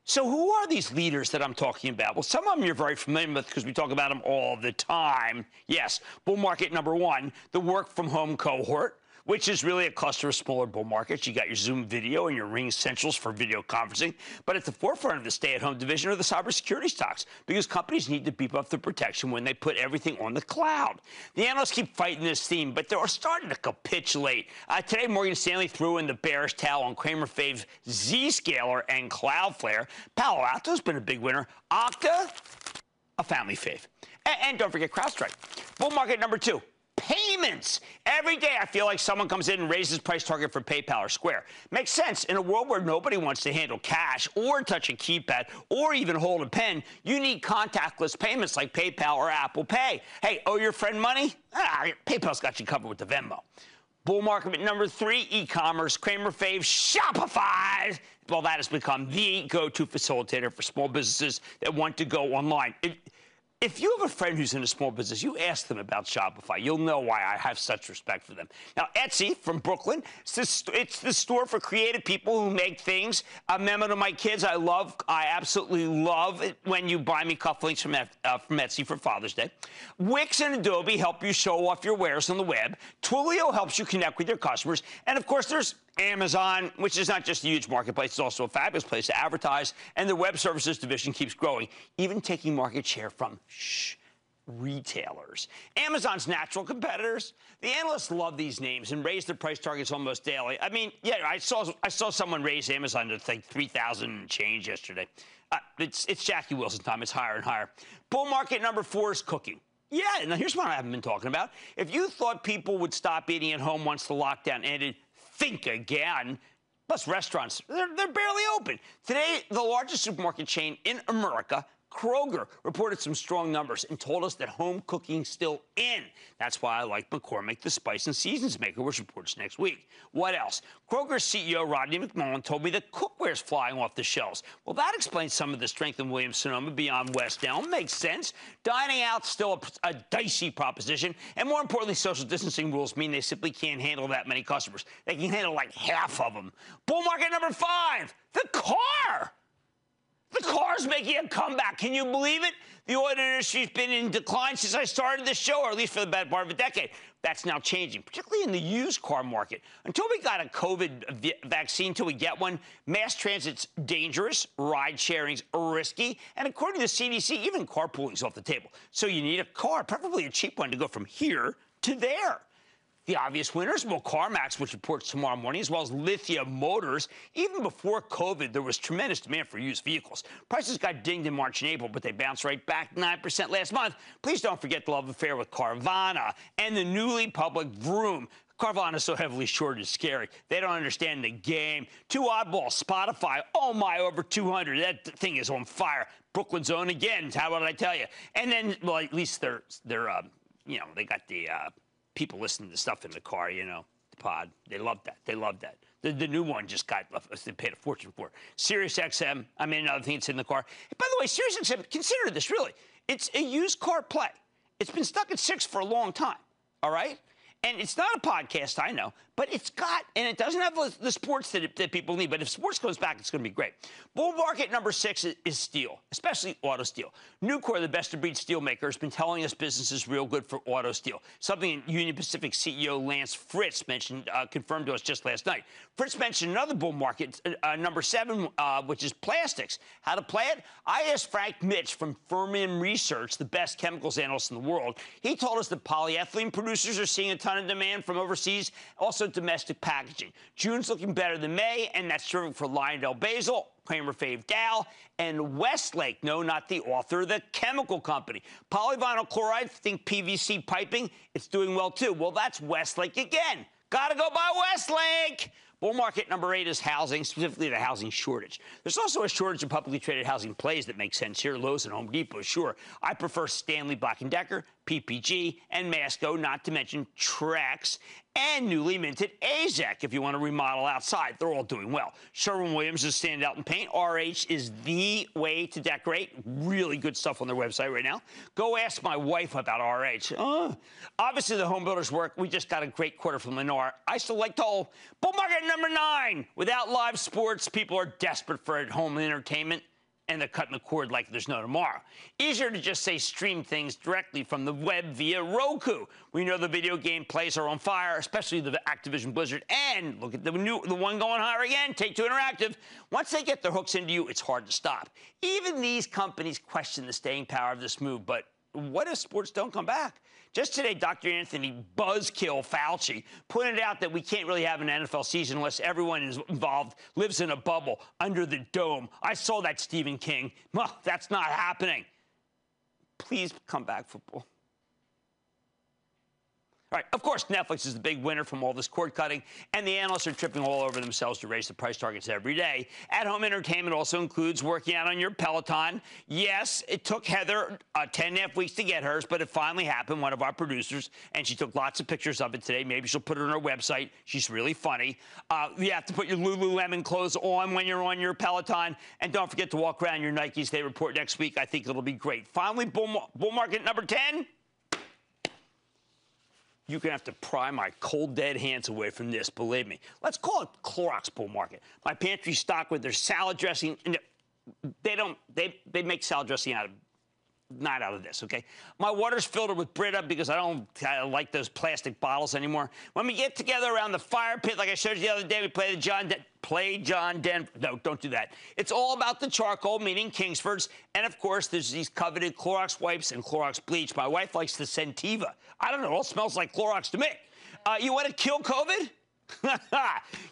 So, who are these leaders that I'm talking about? Well, some of them you're very familiar with because we talk about them all the time. Yes, bull market number one, the work from home cohort, which is really a cluster of smaller bull markets. You got your Zoom video and your RingCentral for video conferencing. But at the forefront of the stay at home division are the cybersecurity stocks because companies need to beef up their protection when they put everything on the cloud. The analysts keep fighting this theme, but they're starting to capitulate. Uh, today, Morgan Stanley threw in the bearish towel on Cramer Fave's Zscaler and Cloudflare. Palo Alto's been a big winner. Okta, a family fave. And, and don't forget CrowdStrike. Bull market number two. Payments. Every day I feel like someone comes in and raises price target for PayPal or Square. Makes sense. In a world where nobody wants to handle cash or touch a keypad or even hold a pen, you need contactless payments like PayPal or Apple Pay. Hey, owe your friend money? Ah, PayPal's got you covered with the Venmo. Bull market number three, e-commerce. Cramer fave, Shopify. Well, that has become the go-to facilitator for small businesses that want to go online. If, if you have a friend who's in a small business, you ask them about Shopify. You'll know why I have such respect for them. Now, Etsy from Brooklyn, it's the, store for creative people who make things. A memo to my kids, I love, I absolutely love it when you buy me cufflinks from, uh, from Etsy for Father's Day. Wix and Adobe help you show off your wares on the web. Twilio helps you connect with your customers. And of course, there's Amazon, which is not just a huge marketplace, it's also a fabulous place to advertise. And the web services division keeps growing, even taking market share from shh, retailers. Amazon's natural competitors. The analysts love these names and raise their price targets almost daily. I mean, yeah, I saw I saw someone raise Amazon to like 3,000 change yesterday. Uh, it's it's Jackie Wilson time. It's higher and higher. Bull market number four is cooking. Yeah, now here's what I haven't been talking about. If you thought people would stop eating at home once the lockdown ended, think again. Plus, restaurants, they're, they're barely open. Today, the largest supermarket chain in America, Kroger, reported some strong numbers and told us that home cooking's still in. That's why I like McCormick, the spice and seasons maker, which reports next week. What else? Kroger's CEO Rodney McMullen told me that cookware's flying off the shelves. Well, that explains some of the strength in Williams Sonoma beyond West Elm. Makes sense. Dining out's still a, a dicey proposition, and more importantly, social distancing rules mean they simply can't handle that many customers. They can handle like half of them. Bull market number five, the car. The car's making a comeback. Can you believe it? The oil industry's been in decline since I started this show, or at least for the better part of a decade. That's now changing, particularly in the used car market. Until we got a COVID vi- vaccine, until we get one, mass transit's dangerous, ride sharing's risky, and according to the CDC, even carpooling's off the table. So you need a car, preferably a cheap one, to go from here to there. The obvious winners, well, CarMax, which reports tomorrow morning, as well as Lithia Motors. Even before COVID, there was tremendous demand for used vehicles. Prices got dinged in March and April, but they bounced right back 9% last month. Please don't forget the love affair with Carvana and the newly public Vroom. Carvana is so heavily shorted, it's scary. They don't understand the game. Two oddballs, Spotify. Oh my, over 200. That thing is on fire. Brooklyn Zone again. How about I tell you? And then, well, at least they're they're uh, you know they got the uh, people listening to stuff in the car. You know, the pod. They love that. They love that. The, the new one just got uh, uh, they paid a fortune for. Sirius XM. I mean, another thing that's in the car. By the way, Sirius XM. Consider this really. It's a used car play. It's been stuck at six for a long time. All right. And it's not a podcast, I know, but it's got, and it doesn't have the sports that, it, that people need. But if sports goes back, it's going to be great. Bull market number six is, is steel, especially auto steel. Nucor, the best of breed steel maker, has been telling us business is real good for auto steel. Something Union Pacific CEO Lance Fritz mentioned, uh, confirmed to us just last night. Fritz mentioned another bull market, uh, uh, number seven, uh, which is plastics. How to play it? I asked Frank Mitsch from Fermium Research, the best chemicals analyst in the world. He told us that polyethylene producers are seeing a ton of demand from overseas, also domestic packaging. June's looking better than May, and that's true for LyondellBasell, Cramer Fave Dow, and Westlake. No, not the author, the chemical company. Polyvinyl chloride, think PVC piping, it's doing well too. Well, that's Westlake again. Gotta go by Westlake. Bull market number eight is housing, specifically the housing shortage. There's also a shortage of publicly traded housing plays that make sense here. Lowe's and Home Depot, sure. I prefer Stanley Black & Decker, PPG, and Masco, not to mention Trex and newly minted AZEK if you want to remodel outside. They're all doing well. Sherwin-Williams is standing out in paint. RH is the way to decorate. Really good stuff on their website right now. Go ask my wife about RH. Uh, obviously, the home builders work. We just got a great quarter from Lennar. I still like Toll. bull market number nine. Without live sports, people are desperate for at-home entertainment and they're cutting the cord like there's no tomorrow. Easier to just say stream things directly from the web via Roku. We know the video game plays are on fire, especially the Activision Blizzard. And look at the new, the one going higher again, Take Two Interactive. Once they get their hooks into you, it's hard to stop. Even these companies question the staying power of this move, but what if sports don't come back? Just today, Dr. Anthony Buzzkill Fauci pointed out that we can't really have an NFL season unless everyone is involved lives in a bubble under the dome. I saw that, Stephen King. Well, that's not happening. Please come back, football. All right, of course, Netflix is the big winner from all this cord cutting, and the analysts are tripping all over themselves to raise the price targets every day. At home entertainment also includes working out on your Peloton. Yes, it took Heather uh, 10 and a half weeks to get hers, but it finally happened. One of our producers, and she took lots of pictures of it today. Maybe she'll put it on her website. She's really funny. Uh, you have to put your Lululemon clothes on when you're on your Peloton, and don't forget to walk around your Nikes. They report next week. I think it'll be great. Finally, bull, bull market number 10 you're going to have to pry my cold, dead hands away from this, believe me. Let's call it Clorox bull market. My pantry stocked with their salad dressing. They don't, they, they make salad dressing out of not out of this, okay? My water's filtered with Brita because I don't I like those plastic bottles anymore. When we get together around the fire pit, like I showed you the other day, we play the John De- play John Denver. No, don't do that. It's all about the charcoal, meaning Kingsford's, and of course, there's these coveted Clorox wipes and Clorox bleach. My wife likes the Scentiva. I don't know. It all smells like Clorox to me. Uh, you want to kill COVID? *laughs*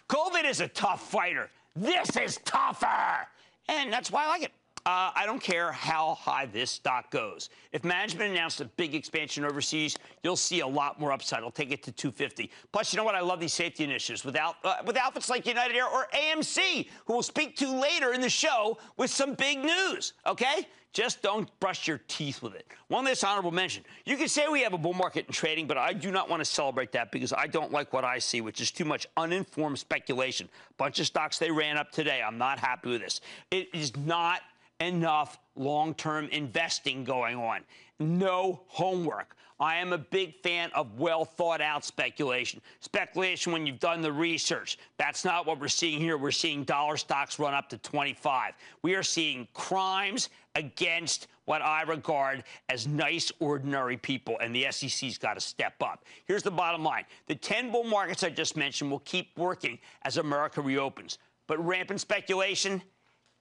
COVID is a tough fighter. This is tougher, and that's why I like it. Uh, I don't care how high this stock goes. If management announced a big expansion overseas, you'll see a lot more upside. I'll take it to 250. Plus, you know what? I love these safety initiatives with, uh, with outfits like United Air or AMC, who we'll speak to later in the show with some big news. Okay? Just don't brush your teeth with it. One last honorable mention. You can say we have a bull market in trading, but I do not want to celebrate that because I don't like what I see, which is too much uninformed speculation. Bunch of stocks they ran up today. I'm not happy with this. It is not enough long term investing going on. No homework. I am a big fan of well thought out speculation. Speculation when you've done the research. That's not what we're seeing here. We're seeing dollar stocks run up to 25. We are seeing crimes against what I regard as nice, ordinary people, and the SEC's got to step up. Here's the bottom line the 10 bull markets I just mentioned will keep working as America reopens. But rampant speculation,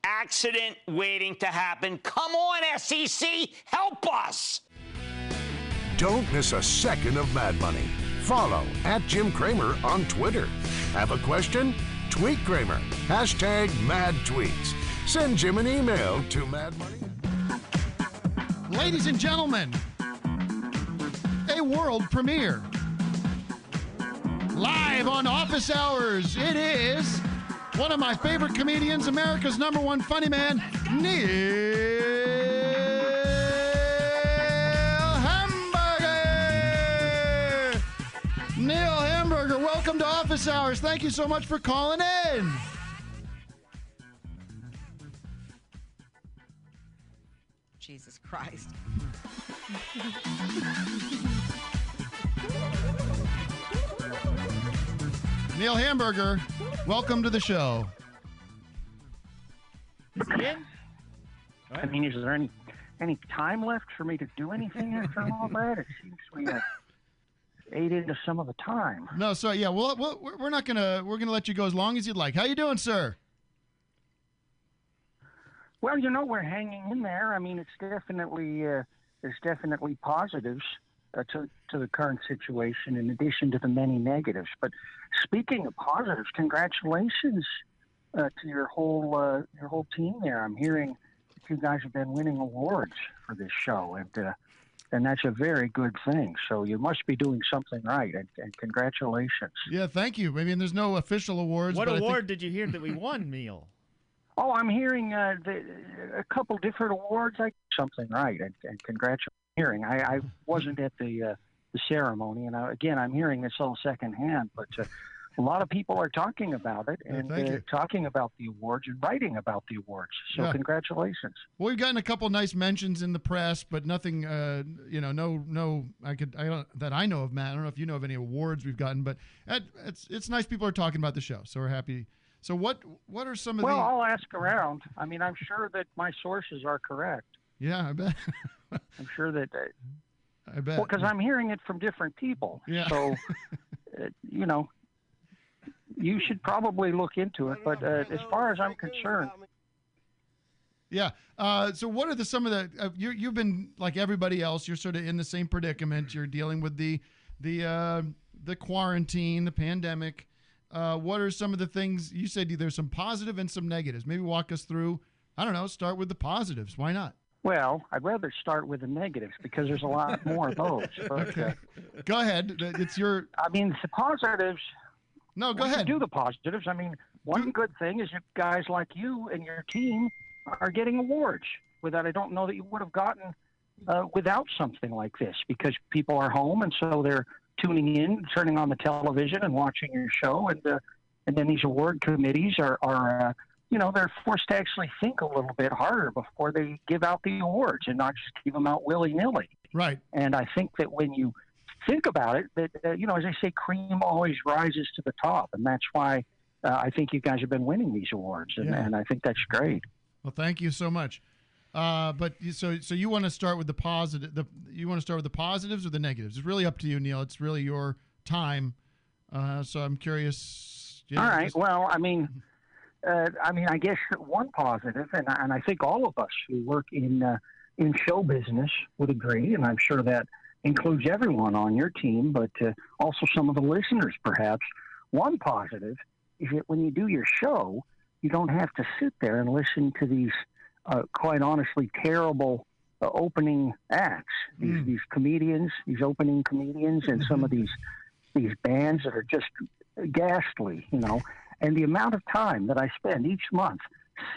accident waiting to happen. Come on, SEC, help us. Don't miss a second of Mad Money. Follow at Jim Cramer on Twitter. Have a question? Tweet Cramer. Hashtag mad tweets. Send Jim an email to madmoney. Ladies and gentlemen, a world premiere. live on Office Hours. It is one of my favorite comedians, America's number one funny man, Neil Hamburger. Neil Hamburger, welcome to Office Hours. Thank you so much for calling in. Jesus Christ. *laughs* Neil Hamburger, welcome to the show. I mean, is there any any time left for me to do anything after all that? It seems we have ate into some of the time. No, so yeah, well, well we're we're not gonna we're gonna let you go as long as you'd like. How you doing, sir? Well, you know, we're hanging in there. I mean, it's definitely uh, there's definitely positives uh, to to the current situation, in addition to the many negatives. But speaking of positives, congratulations uh, to your whole uh, your whole team there. I'm hearing that you guys have been winning awards for this show, and uh, and that's a very good thing. So you must be doing something right, and, and congratulations. Yeah, thank you. I mean, there's no official awards. What but I think- award did you hear that we won, Neil? Oh, I'm hearing uh, the, a couple different awards. I something right, and, and congratulations. Hearing, I, I wasn't at the uh, the ceremony, and I, again, I'm hearing this all secondhand. But uh, a lot of people are talking about it and thank uh, talking about the awards and writing about the awards. So Yeah. congratulations. Well, we've gotten a couple nice mentions in the press, but nothing. Uh, you know, no, no. I could I don't, that I know of, Matt. I don't know if you know of any awards we've gotten, but that, it's it's nice people are talking about the show, so we're happy. So what what are some of Well, the? Well, I'll ask around. I mean, I'm sure that my sources are correct. Yeah, I bet. *laughs* I'm sure that. Uh, *laughs* I bet. well, because I'm hearing it from different people. Yeah. So, uh, you know, you should probably look into it. But uh, as far as I'm concerned, Yeah. Uh, so what are the some of the uh, you you've been like everybody else. You're sort of in the same predicament. You're dealing with the the uh, the quarantine, the pandemic. Uh, what are some of the things you said? There's some positive and some negatives. Maybe walk us through. I don't know. Start with the positives. Why not? Well, I'd rather start with the negatives because there's a lot more of *laughs* those. But, Okay. uh, Go ahead. It's your. I mean, the positives. No, go ahead. Do the positives. I mean, one good thing is that guys like you and your team are getting awards. Without, I don't know that you would have gotten uh, without something like this because people are home and so they're tuning in, turning on the television and watching your show, and uh, and then these award committees are are. You know, they're forced to actually think a little bit harder before they give out the awards and not just give them out willy nilly. Right. And I think that when you think about it, that uh, you know, as I say, cream always rises to the top, and that's why uh, I think you guys have been winning these awards, and, Yeah. and I think that's great. Well, thank you so much. Uh, but so so you want to start with the positive. The you want to start with the positives or the negatives? It's really up to you, Neil. It's really your time. Uh, so I'm curious. know, All right. just- Well, I mean, *laughs* uh, I mean, I guess *laughs* one positive, and and I think all of us who work in uh, in show business would agree, and I'm sure that includes everyone on your team, but uh, also some of the listeners, perhaps. One positive is that when you do your show, you don't have to sit there and listen to these, uh, quite honestly, terrible uh, opening acts. These these comedians, these opening comedians, and some of these these bands that are just ghastly, you know. And the amount of time that I spend each month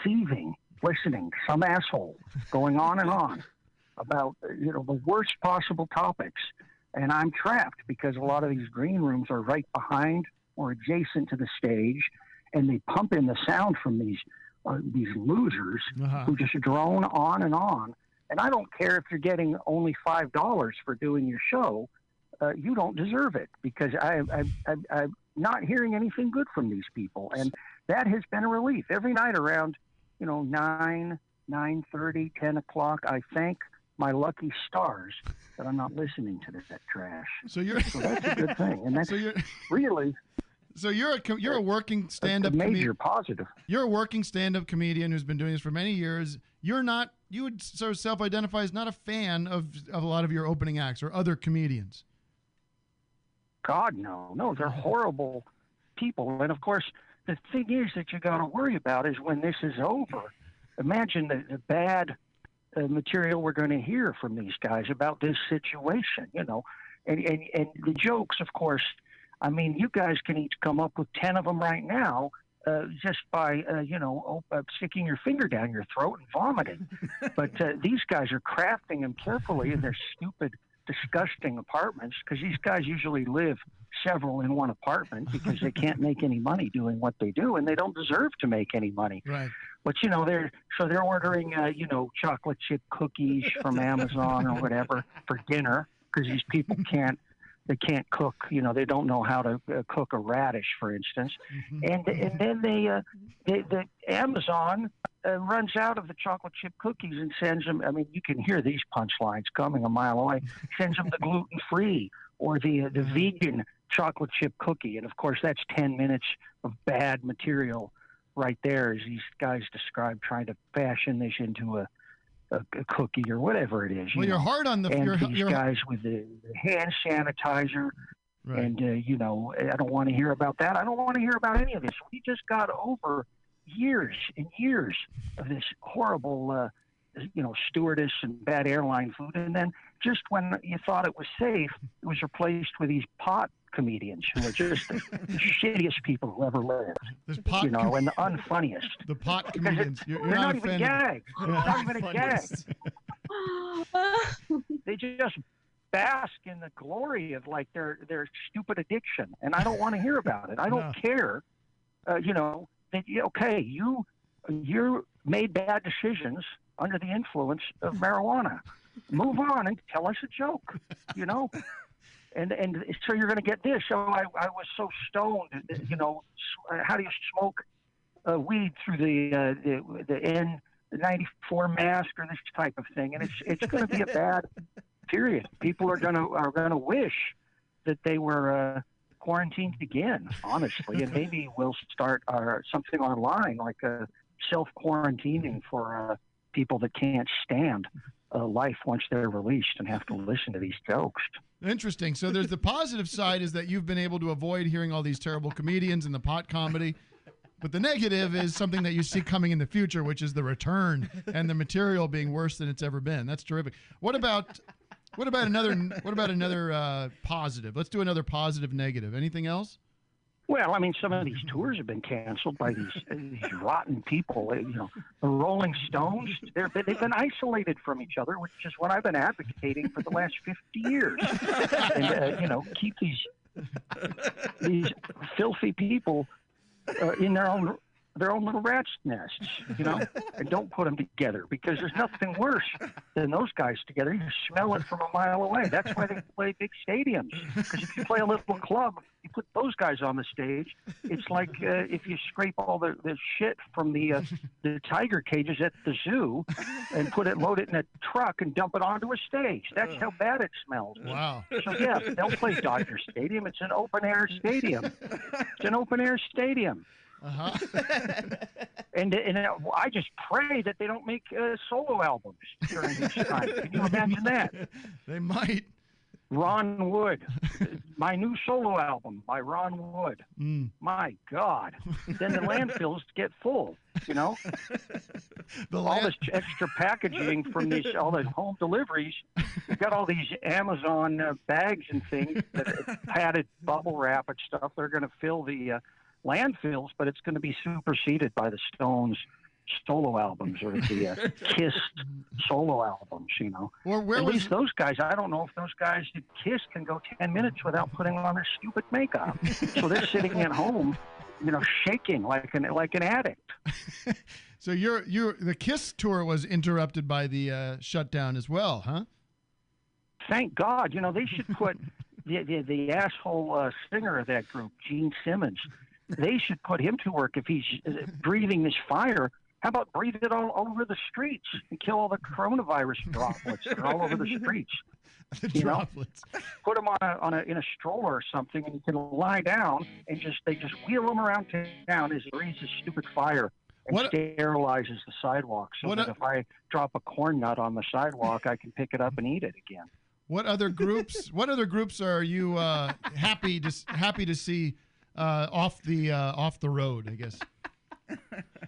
seething, listening to some asshole going on and on about you know the worst possible topics, and I'm trapped because a lot of these green rooms are right behind or adjacent to the stage, and they pump in the sound from these uh, these losers Uh-huh. who just drone on and on. And I don't care if you're getting only five dollars for doing your show. Uh, you don't deserve it because I, I, I, not hearing anything good from these people, and that has been a relief. Every night around, you know, nine, nine thirty, ten o'clock, I thank my lucky stars that I'm not listening to this, that trash. So you're so that's a good *laughs* thing, and that's So you're really so you're a you're a working stand-up major comedian. positive. You're a working stand-up comedian who's been doing this for many years. You're not. You would sort of self-identify as not a fan of of a lot of your opening acts or other comedians. God, no, no, they're horrible people. And of course, the thing is that you got to worry about is when this is over. Imagine the, the bad uh, material we're going to hear from these guys about this situation, you know, and, and and the jokes, of course. I mean, you guys can each come up with 10 of them right now uh, just by, uh, you know, op- uh, sticking your finger down your throat and vomiting. *laughs* but uh, these guys are crafting them carefully in their stupid, disgusting apartments because these guys usually live several in one apartment because they can't make any money doing what they do and they don't deserve to make any money. Right. But you know they're so they're ordering uh, you know chocolate chip cookies from Amazon or whatever for dinner because these people can't they can't cook you know they don't know how to uh, cook a radish for instance and and then they uh, they the Amazon uh, runs out of the chocolate chip cookies and sends them I mean you can hear these punchlines coming a mile away sends them the *laughs* gluten free or the uh, the vegan chocolate chip cookie and of course that's 10 minutes of bad material right there as these guys describe trying to fashion this into a, a, cookie or whatever it is. you Well, you're hard on the- and you're- these you're- guys with the, the hand sanitizer. Right. And uh, you know, I don't want to hear about that. I don't want to hear about any of this. We just got over years and years of this horrible, uh, you know, stewardess and bad airline food, and then just when you thought it was safe, it was replaced with these pot comedians who are just the, the *laughs* shittiest people who ever lived. There's pot you know, com- and the unfunniest. The pot comedians. it's- You're, you're they're not not even offended. gags. It's not even a gag. *laughs* they just bask in the glory of like their their stupid addiction, and I don't want to hear about it. I don't No. care. Uh, you know that okay, you you made bad decisions under the influence of marijuana. Move on and tell us a joke. You know. *laughs* And and so you're going to get this. So I, I was so stoned. You know, how do you smoke uh, weed through the uh, the, the N94 mask or this type of thing, and it's it's going to be a bad period. People are going to are going to wish that they were uh, quarantined again, honestly, and maybe *laughs* we'll start uh, something online like a self quarantining for uh, people that can't stand uh, life once they're released and have to listen to these jokes. Interesting. So there's the positive *laughs* side is that you've been able to avoid hearing all these terrible comedians and the pot comedy. But the negative is something that you see coming in the future, which is the return and the material being worse than it's ever been. That's terrific. What about what about another what about another uh, positive? Let's do another positive negative. Anything else? Well, I mean, some of these tours have been canceled by these, these rotten people. You know, the Rolling Stones, they're, they've been isolated from each other, which is what I've been advocating for the last 50 years. And, uh, you know, keep these these filthy people uh, in their own their own little rat's nests, you know, *laughs* and don't put them together because there's nothing worse than those guys together. You smell it from a mile away. That's why they play big stadiums. Because if you play a little club, you put those guys on the stage. It's like uh, if you scrape all the, the shit from the uh, the tiger cages at the zoo and put it, load it in a truck and dump it onto a stage. That's how bad it smells. Wow. So yeah, they'll play Dodger Stadium. It's an open air stadium. It's an open air stadium. Uh-huh. And and uh, I just pray that they don't make uh, solo albums during this time. Can you imagine that? They might. Ron Wood, my new solo album by Ron Wood. Mm. My God! Then the landfills get full. You know, all this extra packaging from these all the home deliveries. You've got all these Amazon uh, bags and things that are padded bubble wrap and stuff. They're going to fill the uh, landfills, but it's going to be superseded by the Stones solo albums or the uh, *laughs* Kiss solo albums. You know, Or where at was least those guys. I don't know if those guys at Kiss can go ten minutes without putting on their stupid makeup. so they're sitting at home, you know, shaking like an like an addict. *laughs* So your your the Kiss tour was interrupted by the uh, shutdown as well, huh? Thank God. You know, they should put the the, the asshole uh, singer of that group, Gene Simmons. They should put him to work if he's uh, breathing this fire. How about breathe it all over the streets and kill all the coronavirus droplets that are all over the streets? *laughs* you know, put him on a, on a in a stroller or something, and he can lie down and just they just wheel him around town as he breathes his stupid fire and sterilizes the sidewalk, so What that a- if I drop a corn nut on the sidewalk, I can pick it up and eat it again. What other groups? what other groups are you uh, happy to happy to see uh, off the uh, off the road? I guess. *laughs*